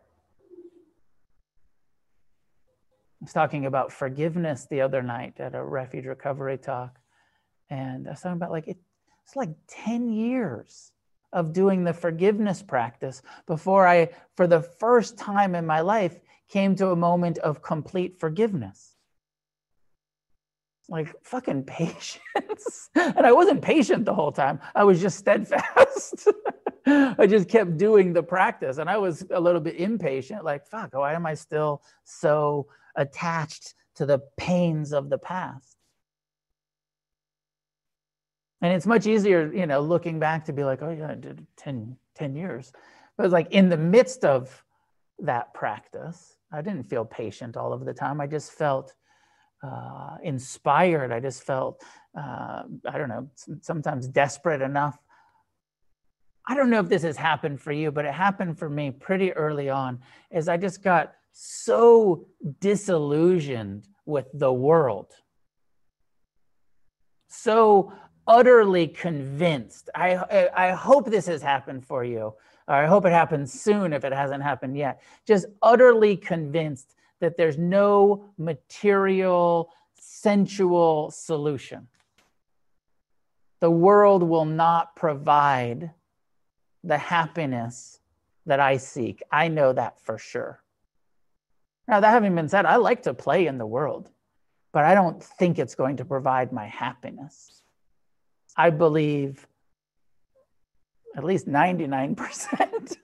I was talking about forgiveness the other night at a refuge recovery talk. And I was talking about like it, it's like 10 years of doing the forgiveness practice before I, for the first time in my life, came to a moment of complete forgiveness. Like fucking patience. and I wasn't patient the whole time, I was just steadfast. I just kept doing the practice and I was a little bit impatient, like, fuck, why am I still so attached to the pains of the past? And it's much easier, you know, looking back to be like, oh, yeah, I did 10, 10 years. But it's like in the midst of that practice, I didn't feel patient all of the time. I just felt uh, inspired. I just felt, uh, I don't know, sometimes desperate enough. I don't know if this has happened for you, but it happened for me pretty early on as I just got so disillusioned with the world. So utterly convinced. I, I hope this has happened for you. I hope it happens soon if it hasn't happened yet. Just utterly convinced that there's no material, sensual solution. The world will not provide the happiness that I seek. I know that for sure. Now, that having been said, I like to play in the world, but I don't think it's going to provide my happiness. I believe at least 99%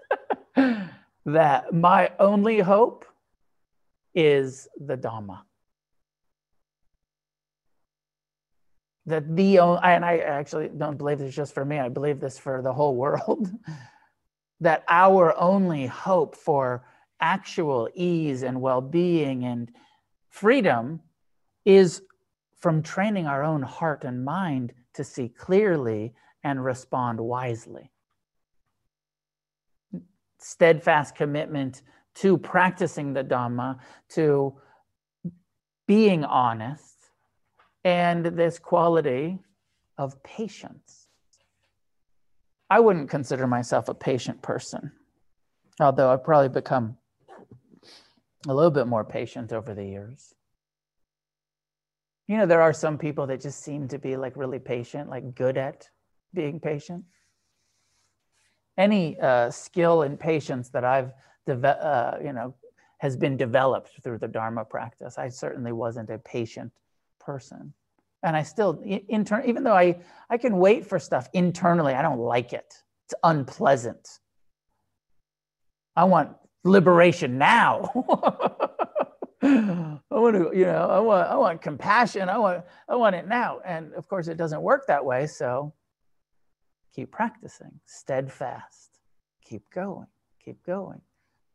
that my only hope is the Dhamma. That the only, and I actually don't believe this just for me, I believe this for the whole world. that our only hope for actual ease and well being and freedom is from training our own heart and mind to see clearly and respond wisely. Steadfast commitment to practicing the Dhamma, to being honest, and this quality of patience. I wouldn't consider myself a patient person, although I've probably become a little bit more patient over the years you know there are some people that just seem to be like really patient like good at being patient any uh, skill and patience that i've deve- uh, you know has been developed through the dharma practice i certainly wasn't a patient person and i still intern even though i i can wait for stuff internally i don't like it it's unpleasant i want liberation now I want to, you know, I want, I want compassion. I want, I want it now. And of course, it doesn't work that way. So keep practicing, steadfast, keep going, keep going.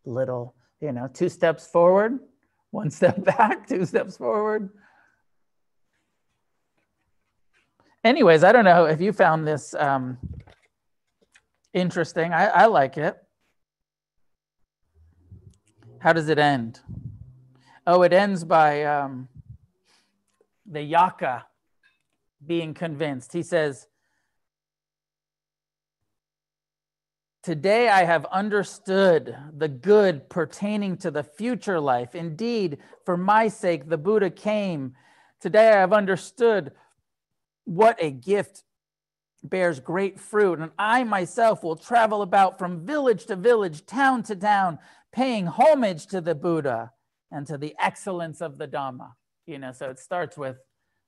Little, you know, two steps forward, one step back, two steps forward. Anyways, I don't know if you found this um, interesting. I, I like it. How does it end? Oh, it ends by um, the Yakkha being convinced. He says, Today I have understood the good pertaining to the future life. Indeed, for my sake, the Buddha came. Today I have understood what a gift bears great fruit. And I myself will travel about from village to village, town to town, paying homage to the Buddha and to the excellence of the Dhamma. You know, so it starts with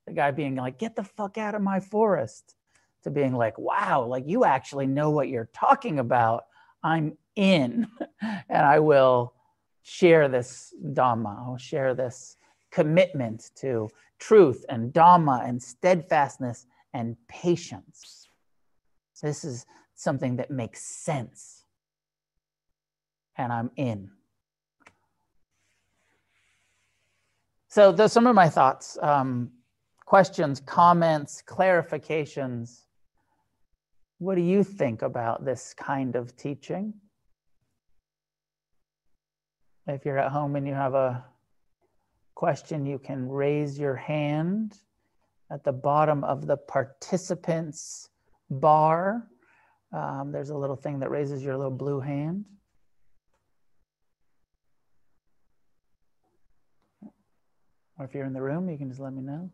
the guy being like, get the fuck out of my forest, to being like, wow, like you actually know what you're talking about. I'm in, and I will share this Dhamma, I'll share this commitment to truth and Dhamma and steadfastness and patience. This is something that makes sense. And I'm in. So those some of my thoughts, um, questions, comments, clarifications. What do you think about this kind of teaching? If you're at home and you have a question, you can raise your hand at the bottom of the participants bar. Um, there's a little thing that raises your little blue hand. Or if you're in the room, you can just let me know.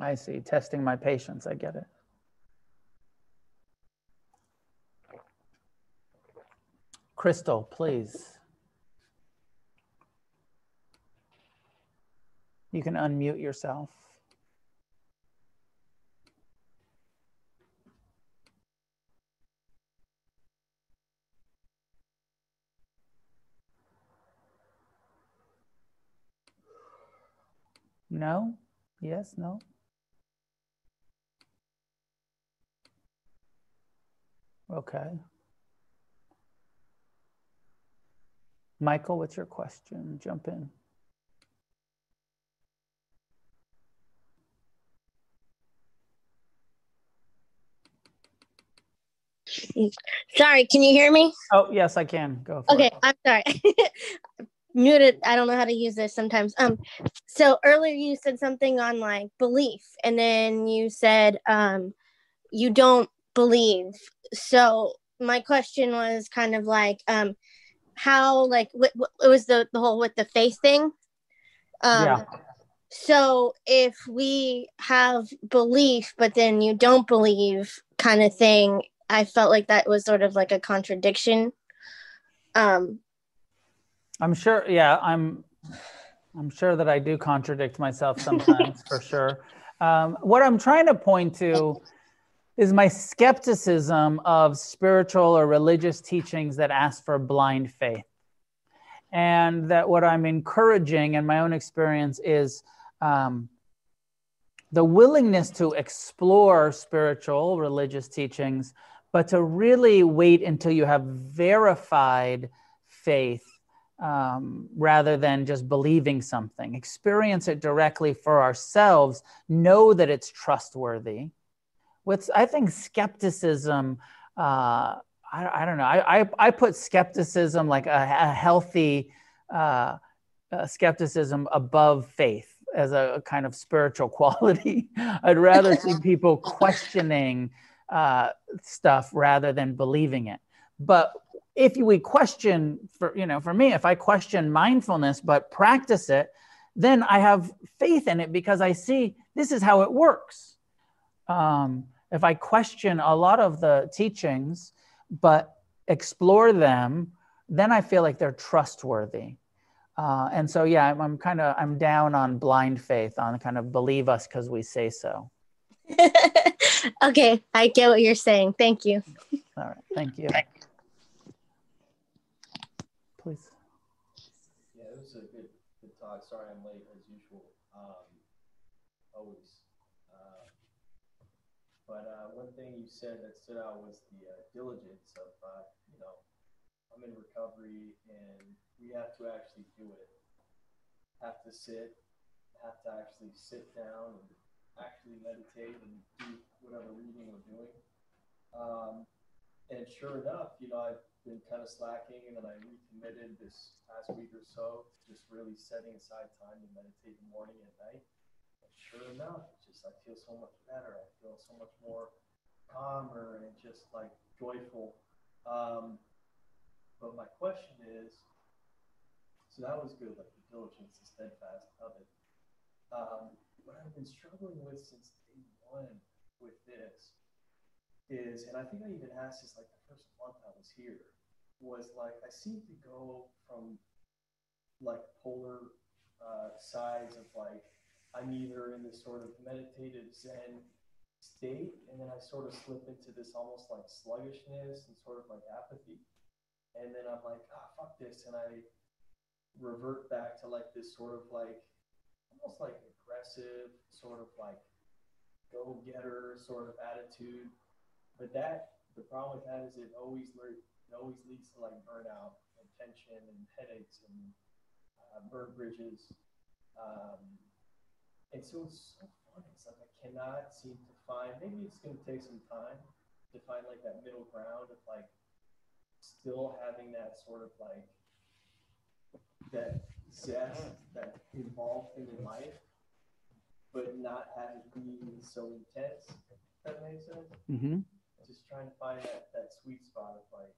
I see. Testing my patience. I get it. Crystal, please. You can unmute yourself. No? Yes? No? Okay. Michael, what's your question? Jump in. Sorry, can you hear me? Oh, yes, I can. Go. okay, it. I'm sorry. Muted. I don't know how to use this sometimes. Um, so earlier you said something on like belief, and then you said um, you don't believe. So my question was kind of like um, how like what, what it was the the whole with the faith thing. Um, yeah. So if we have belief, but then you don't believe, kind of thing, I felt like that was sort of like a contradiction. Um, I'm sure. Yeah, I'm. I'm sure that I do contradict myself sometimes, for sure. Um, what I'm trying to point to is my skepticism of spiritual or religious teachings that ask for blind faith. And that what I'm encouraging in my own experience is um, the willingness to explore spiritual religious teachings but to really wait until you have verified faith um, rather than just believing something. Experience it directly for ourselves, know that it's trustworthy. With, I think, skepticism, uh, I, I, don't know, I, I, I, put skepticism like a, a healthy uh, uh, skepticism above faith as a, a kind of spiritual quality. I'd rather see people questioning uh, stuff rather than believing it. But if we question, for you know, for me, if I question mindfulness but practice it, then I have faith in it because I see this is how it works. Um, if I question a lot of the teachings but explore them, then I feel like they're trustworthy. Uh, and so, yeah, I'm, I'm kind of I'm down on blind faith, on kind of believe us because we say so. okay, I get what you're saying. Thank you. All right, thank you. Please. Yeah, it was a good, good talk. Sorry I'm late as usual. Um, always. Uh, but uh, one thing you said that stood out was the uh, diligence of, uh, you know, I'm in recovery and we have to actually do it. Have to sit, have to actually sit down and actually meditate and do whatever reading we're doing. Um, and sure enough, you know, I've been kind of slacking and then I recommitted this past week or so, just really setting aside time to meditate in the morning and night. And sure enough, I feel so much better. I feel so much more calmer and just like joyful. Um, but my question is, so that was good, like the diligence, the steadfast of it. Um, what I've been struggling with since day one with this is, and I think I even asked this like the first month I was here, was like I seem to go from like polar uh, sides of like I'm either in this sort of meditative Zen state, and then I sort of slip into this almost like sluggishness and sort of like apathy, and then I'm like, ah, oh, fuck this, and I revert back to like this sort of like almost like aggressive, sort of like go getter sort of attitude. But that the problem with that is it always it always leads to like burnout and tension and headaches and uh, burn bridges. Um, and so it's so fun. It's like I cannot seem to find. Maybe it's going to take some time to find like that middle ground of like still having that sort of like that zest that involved in life but not have it be so intense. If that makes sense. Mm-hmm. Just trying to find that, that sweet spot of like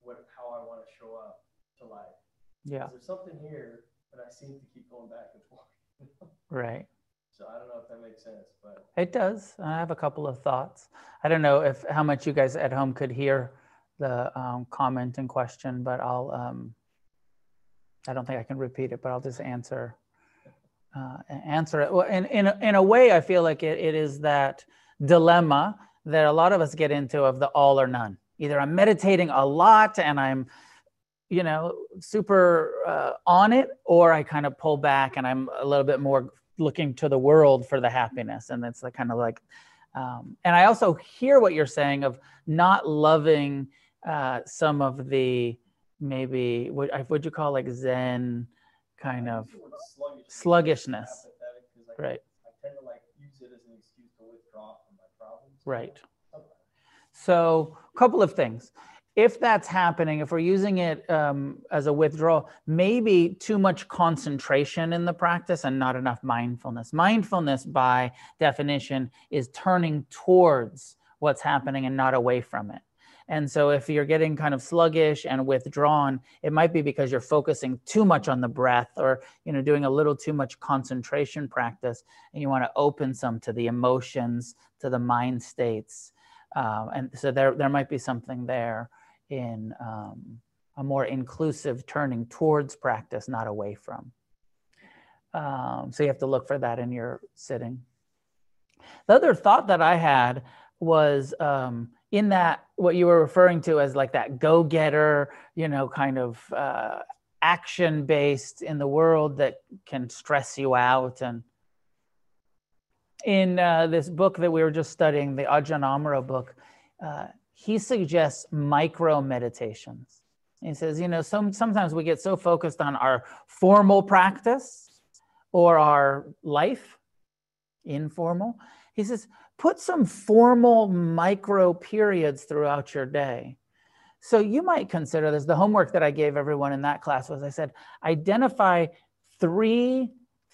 what how I want to show up to life. Yeah. There's something here, but I seem to keep going back and forth. Right. So I don't know if that makes sense, but It does. I have a couple of thoughts. I don't know if how much you guys at home could hear the um, comment and question, but I'll. Um, I don't think I can repeat it, but I'll just answer uh, answer it. Well, in in a, in a way, I feel like it, it is that dilemma that a lot of us get into of the all or none. Either I'm meditating a lot and I'm you know super uh, on it or i kind of pull back and i'm a little bit more looking to the world for the happiness and it's like kind of like um, and i also hear what you're saying of not loving uh, some of the maybe what would you call like zen kind of sluggishness. I, right I tend to like use it as an excuse to withdraw from my problems. right. So, a couple of things. If that's happening, if we're using it um, as a withdrawal, maybe too much concentration in the practice and not enough mindfulness. Mindfulness, by definition, is turning towards what's happening and not away from it. And so, if you're getting kind of sluggish and withdrawn, it might be because you're focusing too much on the breath, or you know, doing a little too much concentration practice, and you want to open some to the emotions, to the mind states um, and so there there might be something there in um, a more inclusive turning towards practice, not away from. Um, so you have to look for that in your sitting. The other thought that I had was um, in that what you were referring to as like that go-getter, you know, kind of uh, action-based in the world that can stress you out and in uh, this book that we were just studying, the Ajahn Amaro book, uh, he suggests micro meditations. He says, you know, some, sometimes we get so focused on our formal practice or our life, informal. He says, put some formal micro periods throughout your day. So you might consider this. The homework that I gave everyone in that class was I said, identify three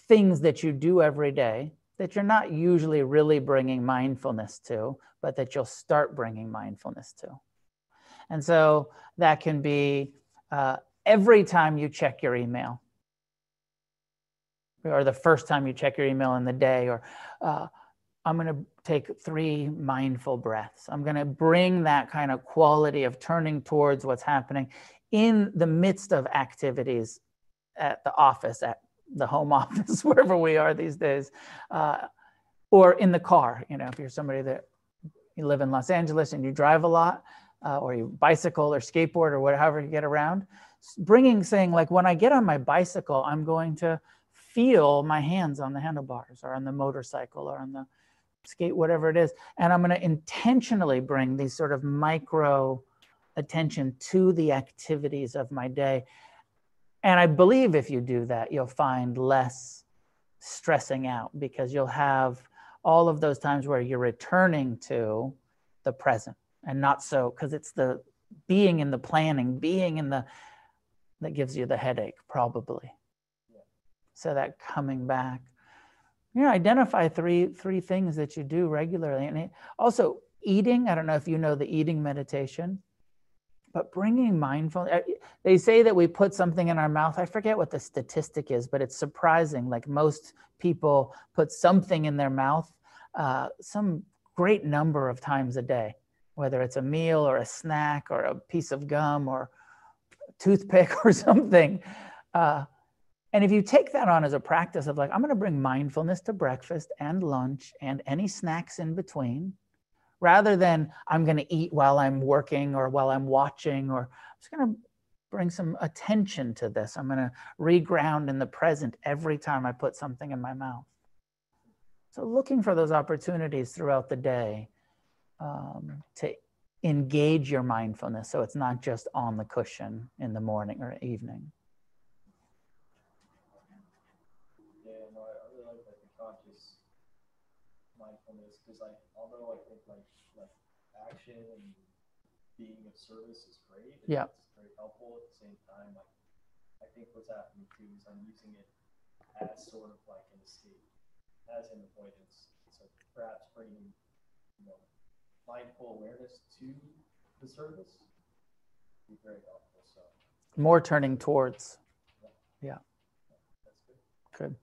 things that you do every day that you're not usually really bringing mindfulness to, but that you'll start bringing mindfulness to. And so that can be uh, every time you check your email, or the first time you check your email in the day, or uh, I'm going to take three mindful breaths. I'm going to bring that kind of quality of turning towards what's happening in the midst of activities at the office, at the home office, wherever we are these days, uh, or in the car. You know, if you're somebody that you live in Los Angeles and you drive a lot, uh, or you bicycle or skateboard or whatever you get around, bringing saying like when I get on my bicycle, I'm going to feel my hands on the handlebars or on the motorcycle or on the skate, whatever it is, and I'm going to intentionally bring these sort of micro attention to the activities of my day and I believe if you do that, you'll find less stressing out because you'll have all of those times where you're returning to the present and not so because it's the being in the planning, being in the that gives you the headache probably. So that coming back, you know, identify three three things that you do regularly, and it, also eating. I don't know if you know the eating meditation but bringing mindfulness uh, they say that we put something in our mouth i forget what the statistic is but it's surprising like most people put something in their mouth uh, some great number of times a day whether it's a meal or a snack or a piece of gum or toothpick or something uh, and if you take that on as a practice of like i'm going to bring mindfulness to breakfast and lunch and any snacks in between rather than I'm going to eat while I'm working or while I'm watching, or I'm just going to bring some attention to this. I'm going to reground in the present every time I put something in my mouth. So, looking for those opportunities throughout the day um, to engage your mindfulness so it's not just on the cushion in the morning or evening. Yeah, no, I really like the conscious mindfulness because like although like action and being of service is great. and Yeah. It's very helpful at the same time. Like I think what's happening too is I'm using it as sort of like an escape, as an avoidance. So perhaps bringing you know mindful awareness to the service would be very helpful. So More turning towards. Yeah. That's good.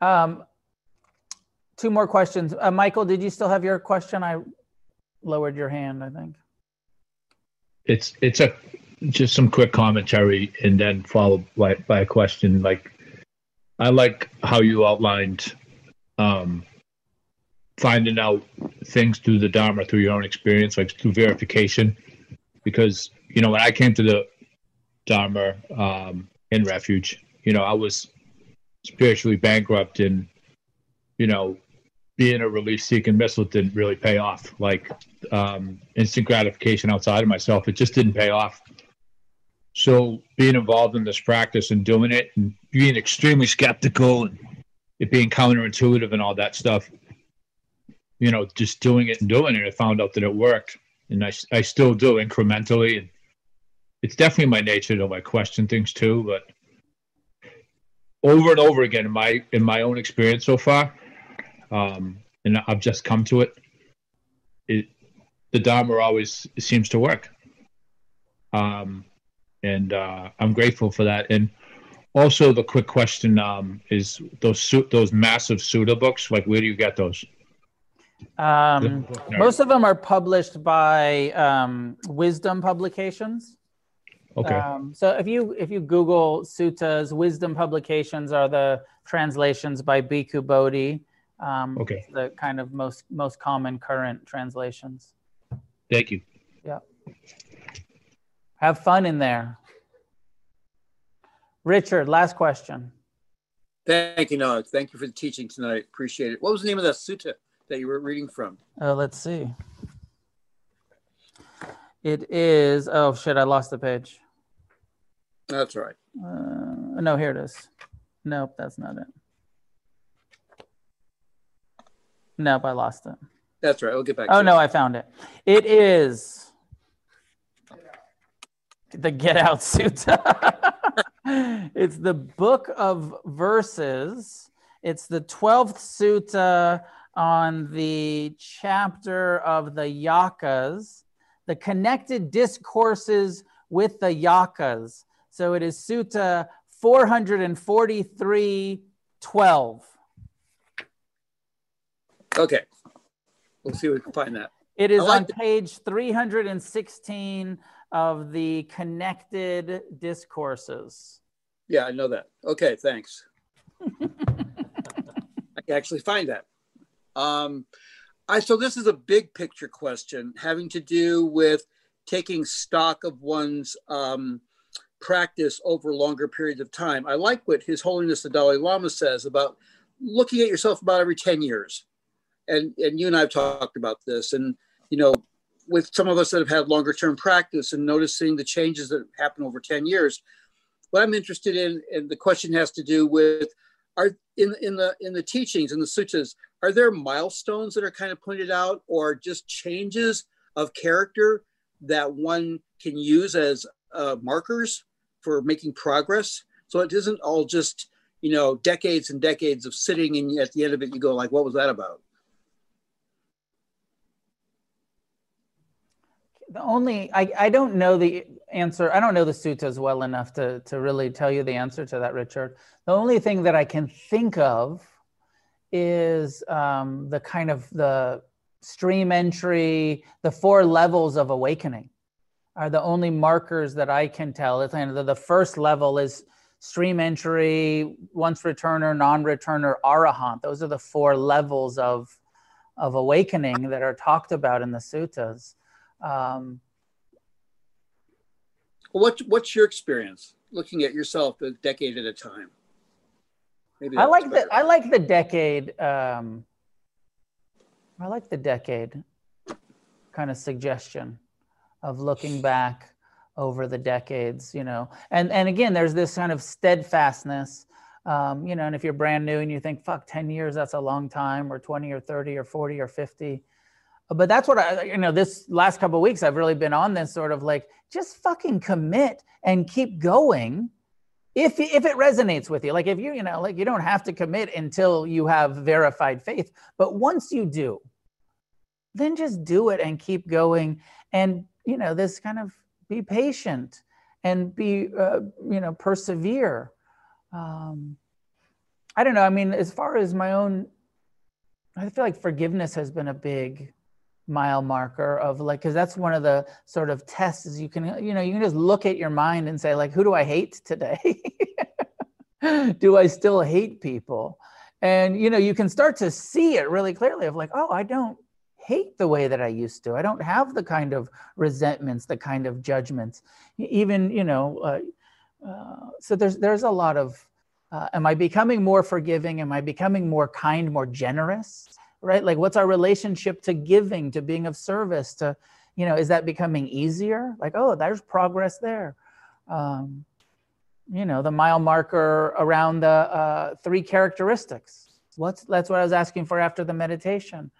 Good. Um, two more questions. Uh, Michael, did you still have your question? I lowered your hand, I think. It's it's a just some quick commentary and then followed by, by a question. Like I like how you outlined um, finding out things through the Dharma through your own experience, like through verification. Because you know when I came to the Dharma um, in refuge, you know I was spiritually bankrupt and you know being a relief seeking missile didn't really pay off. Like um, instant gratification outside of myself, it just didn't pay off. So being involved in this practice and doing it and being extremely skeptical and it being counterintuitive and all that stuff, you know, just doing it and doing it, I found out that it worked. And I, I still do incrementally. And it's definitely my nature to like question things too. But over and over again in my in my own experience so far, um, and I've just come to it. It the Dharma always seems to work, um, and uh, I'm grateful for that. And also, the quick question um, is those those massive Sutta books. Like, where do you get those? Um, most of them are published by um, Wisdom Publications. Okay. Um, so if you if you Google suttas, Wisdom Publications are the translations by Bhikkhu Bodhi. Um, Okay. The kind of most most common current translations. Thank you. Yeah. Have fun in there. Richard, last question. Thank you, Noah. Thank you for the teaching tonight. Appreciate it. What was the name of that sutta that you were reading from? Uh, let's see. It is. Oh shit! I lost the page. That's right. Uh, no, here it is. Nope, that's not it. Nope, I lost it. That's right. We'll get back. Oh no, it. I found it. It is the Get Out Sutta. it's the book of verses. It's the 12th sutta on the chapter of the yakkhas, the connected discourses with the yakkhas. So it is Sutta 443 12. Okay. We'll see if we can find that. It is like on the- page 316 of the connected discourses. Yeah, I know that. Okay, thanks. I can actually find that. Um, I so this is a big picture question having to do with taking stock of one's um, practice over longer periods of time. I like what His Holiness the Dalai Lama says about looking at yourself about every 10 years. And and you and I have talked about this. And you know, with some of us that have had longer term practice and noticing the changes that happen over 10 years, what I'm interested in, and the question has to do with are in in the in the teachings in the sutras are there milestones that are kind of pointed out or just changes of character that one can use as uh, markers for making progress? So it isn't all just you know decades and decades of sitting and at the end of it you go like what was that about The only, I, I don't know the answer. I don't know the suttas well enough to, to really tell you the answer to that, Richard. The only thing that I can think of is um, the kind of the stream entry, the four levels of awakening are the only markers that I can tell. The first level is stream entry, once returner, non-returner, arahant. Those are the four levels of of awakening that are talked about in the suttas. Um, what, what's your experience looking at yourself a decade at a time Maybe I like the. I like the decade. Um, I like the decade kind of suggestion of looking back over the decades, you know, and and again, there's this kind of steadfastness, um, you know, and if you're brand new and you think, fuck, ten years, that's a long time, or twenty, or thirty, or forty, or fifty, but that's what I, you know, this last couple of weeks, I've really been on this sort of like, just fucking commit and keep going if if it resonates with you. Like if you you know like you don't have to commit until you have verified faith. But once you do then just do it and keep going and you know this kind of be patient and be uh, you know persevere. Um, I don't know. I mean, as far as my own, I feel like forgiveness has been a big mile marker of like because that's one of the sort of tests is you can you know you can just look at your mind and say like who do i hate today? Do i still hate people? And you know you can start to see it really clearly of like oh i don't hate the way that i used to. I don't have the kind of resentments the kind of judgments. Even you know uh, uh, so there's there's a lot of uh, am i becoming more forgiving? Am i becoming more kind more generous right? Like what's our relationship to giving to being of service to you know is that becoming easier? Like oh there's progress there. Um, you know the mile marker around the uh, three characteristics. What's that's what i was asking for after the meditation.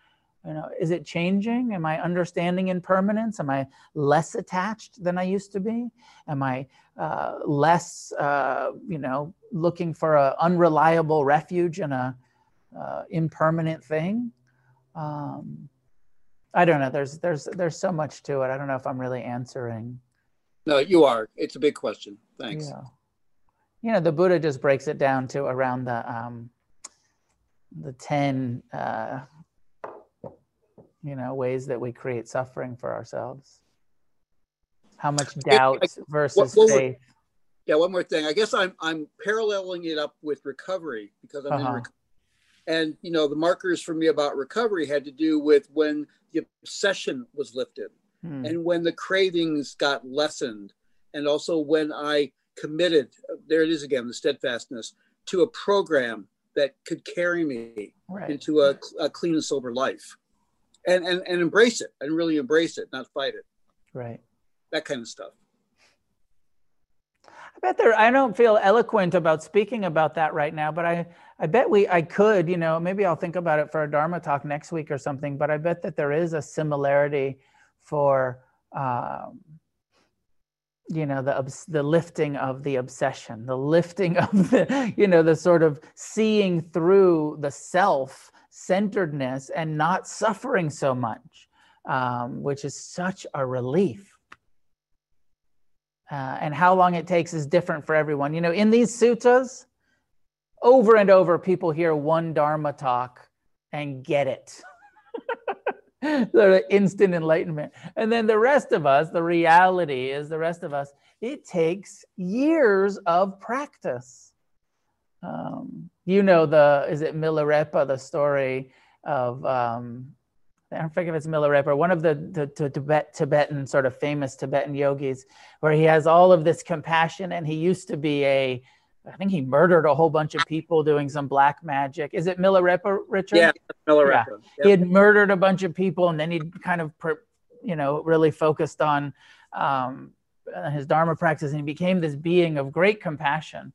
You know is it changing? Am i understanding impermanence am i less attached than i used to be? Am i uh, less uh, you know looking for an unreliable refuge in a uh, impermanent thing. Um, i don't know. There's there's there's so much to it. I don't know if i'm really answering. No you are. It's a big question. Thanks. Yeah. You know the buddha just breaks it down to around the um the 10 uh you know ways that we create suffering for ourselves. How much doubt versus what, what faith. Yeah one more thing. I guess i'm i'm paralleling it up with recovery because i'm Uh-huh. in recovery and you know the markers for me about recovery had to do with when the obsession was lifted Hmm. and when the cravings got lessened and also when i committed there it is again the steadfastness to a program that could carry me right into a, a clean and sober life and, and and embrace it and really embrace it not fight it right that kind of stuff I bet there. I don't feel eloquent about speaking about that right now, but I, I bet we, I could. You know, maybe I'll think about it for a Dharma talk next week or something. But I bet that there is a similarity for, um, you know, the the lifting of the obsession, the lifting of the, you know, the sort of seeing through the self centeredness and not suffering so much, um, which is such a relief uh, and how long it takes is different for everyone. You know, in these suttas, over and over, people hear one Dharma talk and get it. sort of instant enlightenment. And then the rest of us, the reality is the rest of us, it takes years of practice. Um, you know, the, is it Milarepa, the story of, um, I don't forget if it's Milarepa, one of the, the, the Tibet, Tibetan sort of famous Tibetan yogis, where he has all of this compassion, and he used to be a, I think he murdered a whole bunch of people doing some black magic. Is it Milarepa, Richard? yeah Miller Yeah. Echo. He had murdered a bunch of people, and then he kind of, you know, really focused on um, uh, his Dharma practice, and he became this being of great compassion.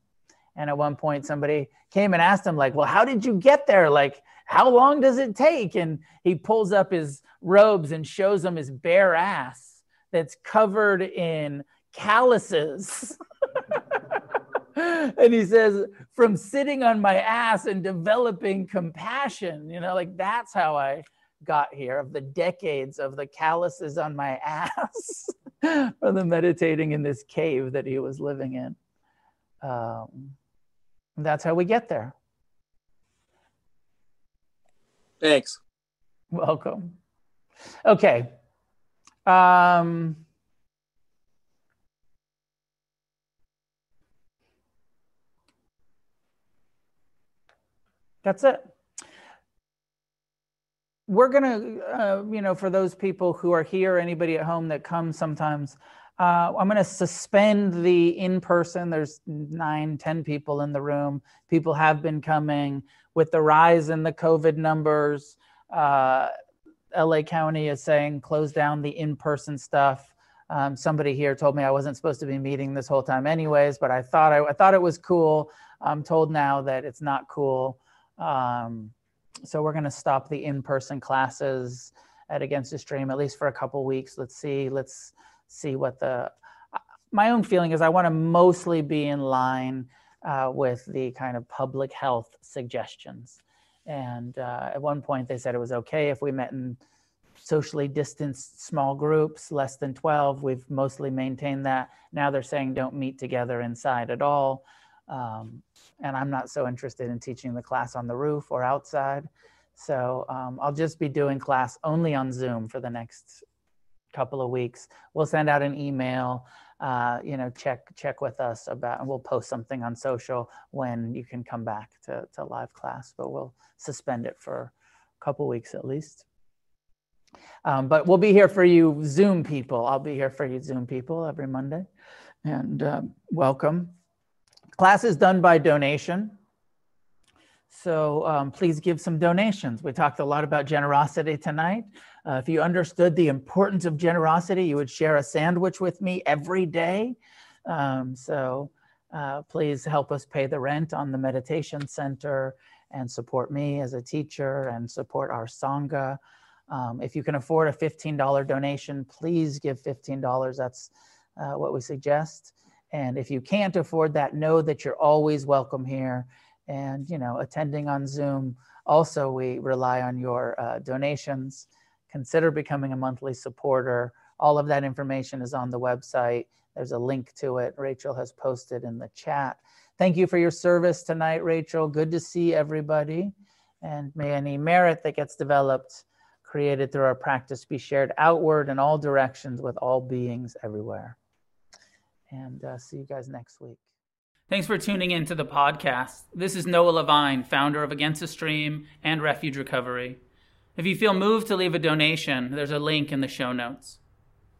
And at one point, somebody came and asked him, like, "Well, how did you get there? Like, how long does it take?" And he pulls up his robes and shows them his bare ass that's covered in calluses. and he says, from sitting on my ass and developing compassion, you know, like that's how I got here of the decades of the calluses on my ass from the meditating in this cave that he was living in. Um, that's how we get there. thanks Welcome. Okay. Um, that's it. We're going to, uh, you know, for those people who are here, anybody at home that comes sometimes, uh, I'm going to suspend the in person. There's nine, ten people in the room. People have been coming with the rise in the COVID numbers. Uh, LA County is saying close down the in-person stuff. Um, somebody here told me I wasn't supposed to be meeting this whole time, anyways. But I thought I, I thought it was cool. I'm told now that it's not cool. Um, so we're going to stop the in-person classes at Against the Stream at least for a couple weeks. Let's see. Let's see what the. My own feeling is I want to mostly be in line uh, with the kind of public health suggestions. And uh, at one point, they said it was okay if we met in socially distanced small groups, less than 12. We've mostly maintained that. Now they're saying don't meet together inside at all. Um, and I'm not so interested in teaching the class on the roof or outside. So um, I'll just be doing class only on Zoom for the next couple of weeks. We'll send out an email, uh, you know, check check with us about, and we'll post something on social when you can come back to, to live class. But we'll suspend it for a couple weeks at least. Um, but we'll be here for you, Zoom people. I'll be here for you, Zoom people, every Monday. And um, welcome. Class is done by donation. So um, please give some donations. We talked a lot about generosity tonight. Uh, if you understood the importance of generosity, you would share a sandwich with me every day. Um, so uh, please help us pay the rent on the meditation center and support me as a teacher and support our Sangha. Um, if you can afford a $15 donation, please give $15. That's uh, what we suggest. And if you can't afford that, know that you're always welcome here. And, you know, attending on Zoom, also, we rely on your uh, donations. Consider becoming a monthly supporter. All of that information is on the website. There's a link to it. Rachel has posted in the chat. Thank you for your service tonight, Rachel. Good to see everybody. And may any merit that gets developed, created through our practice, be shared outward in all directions with all beings everywhere. And uh, see you guys next week. Thanks for tuning in to the podcast. This is Noah Levine, founder of Against the Stream and Refuge Recovery. If you feel moved to leave a donation, there's a link in the show notes.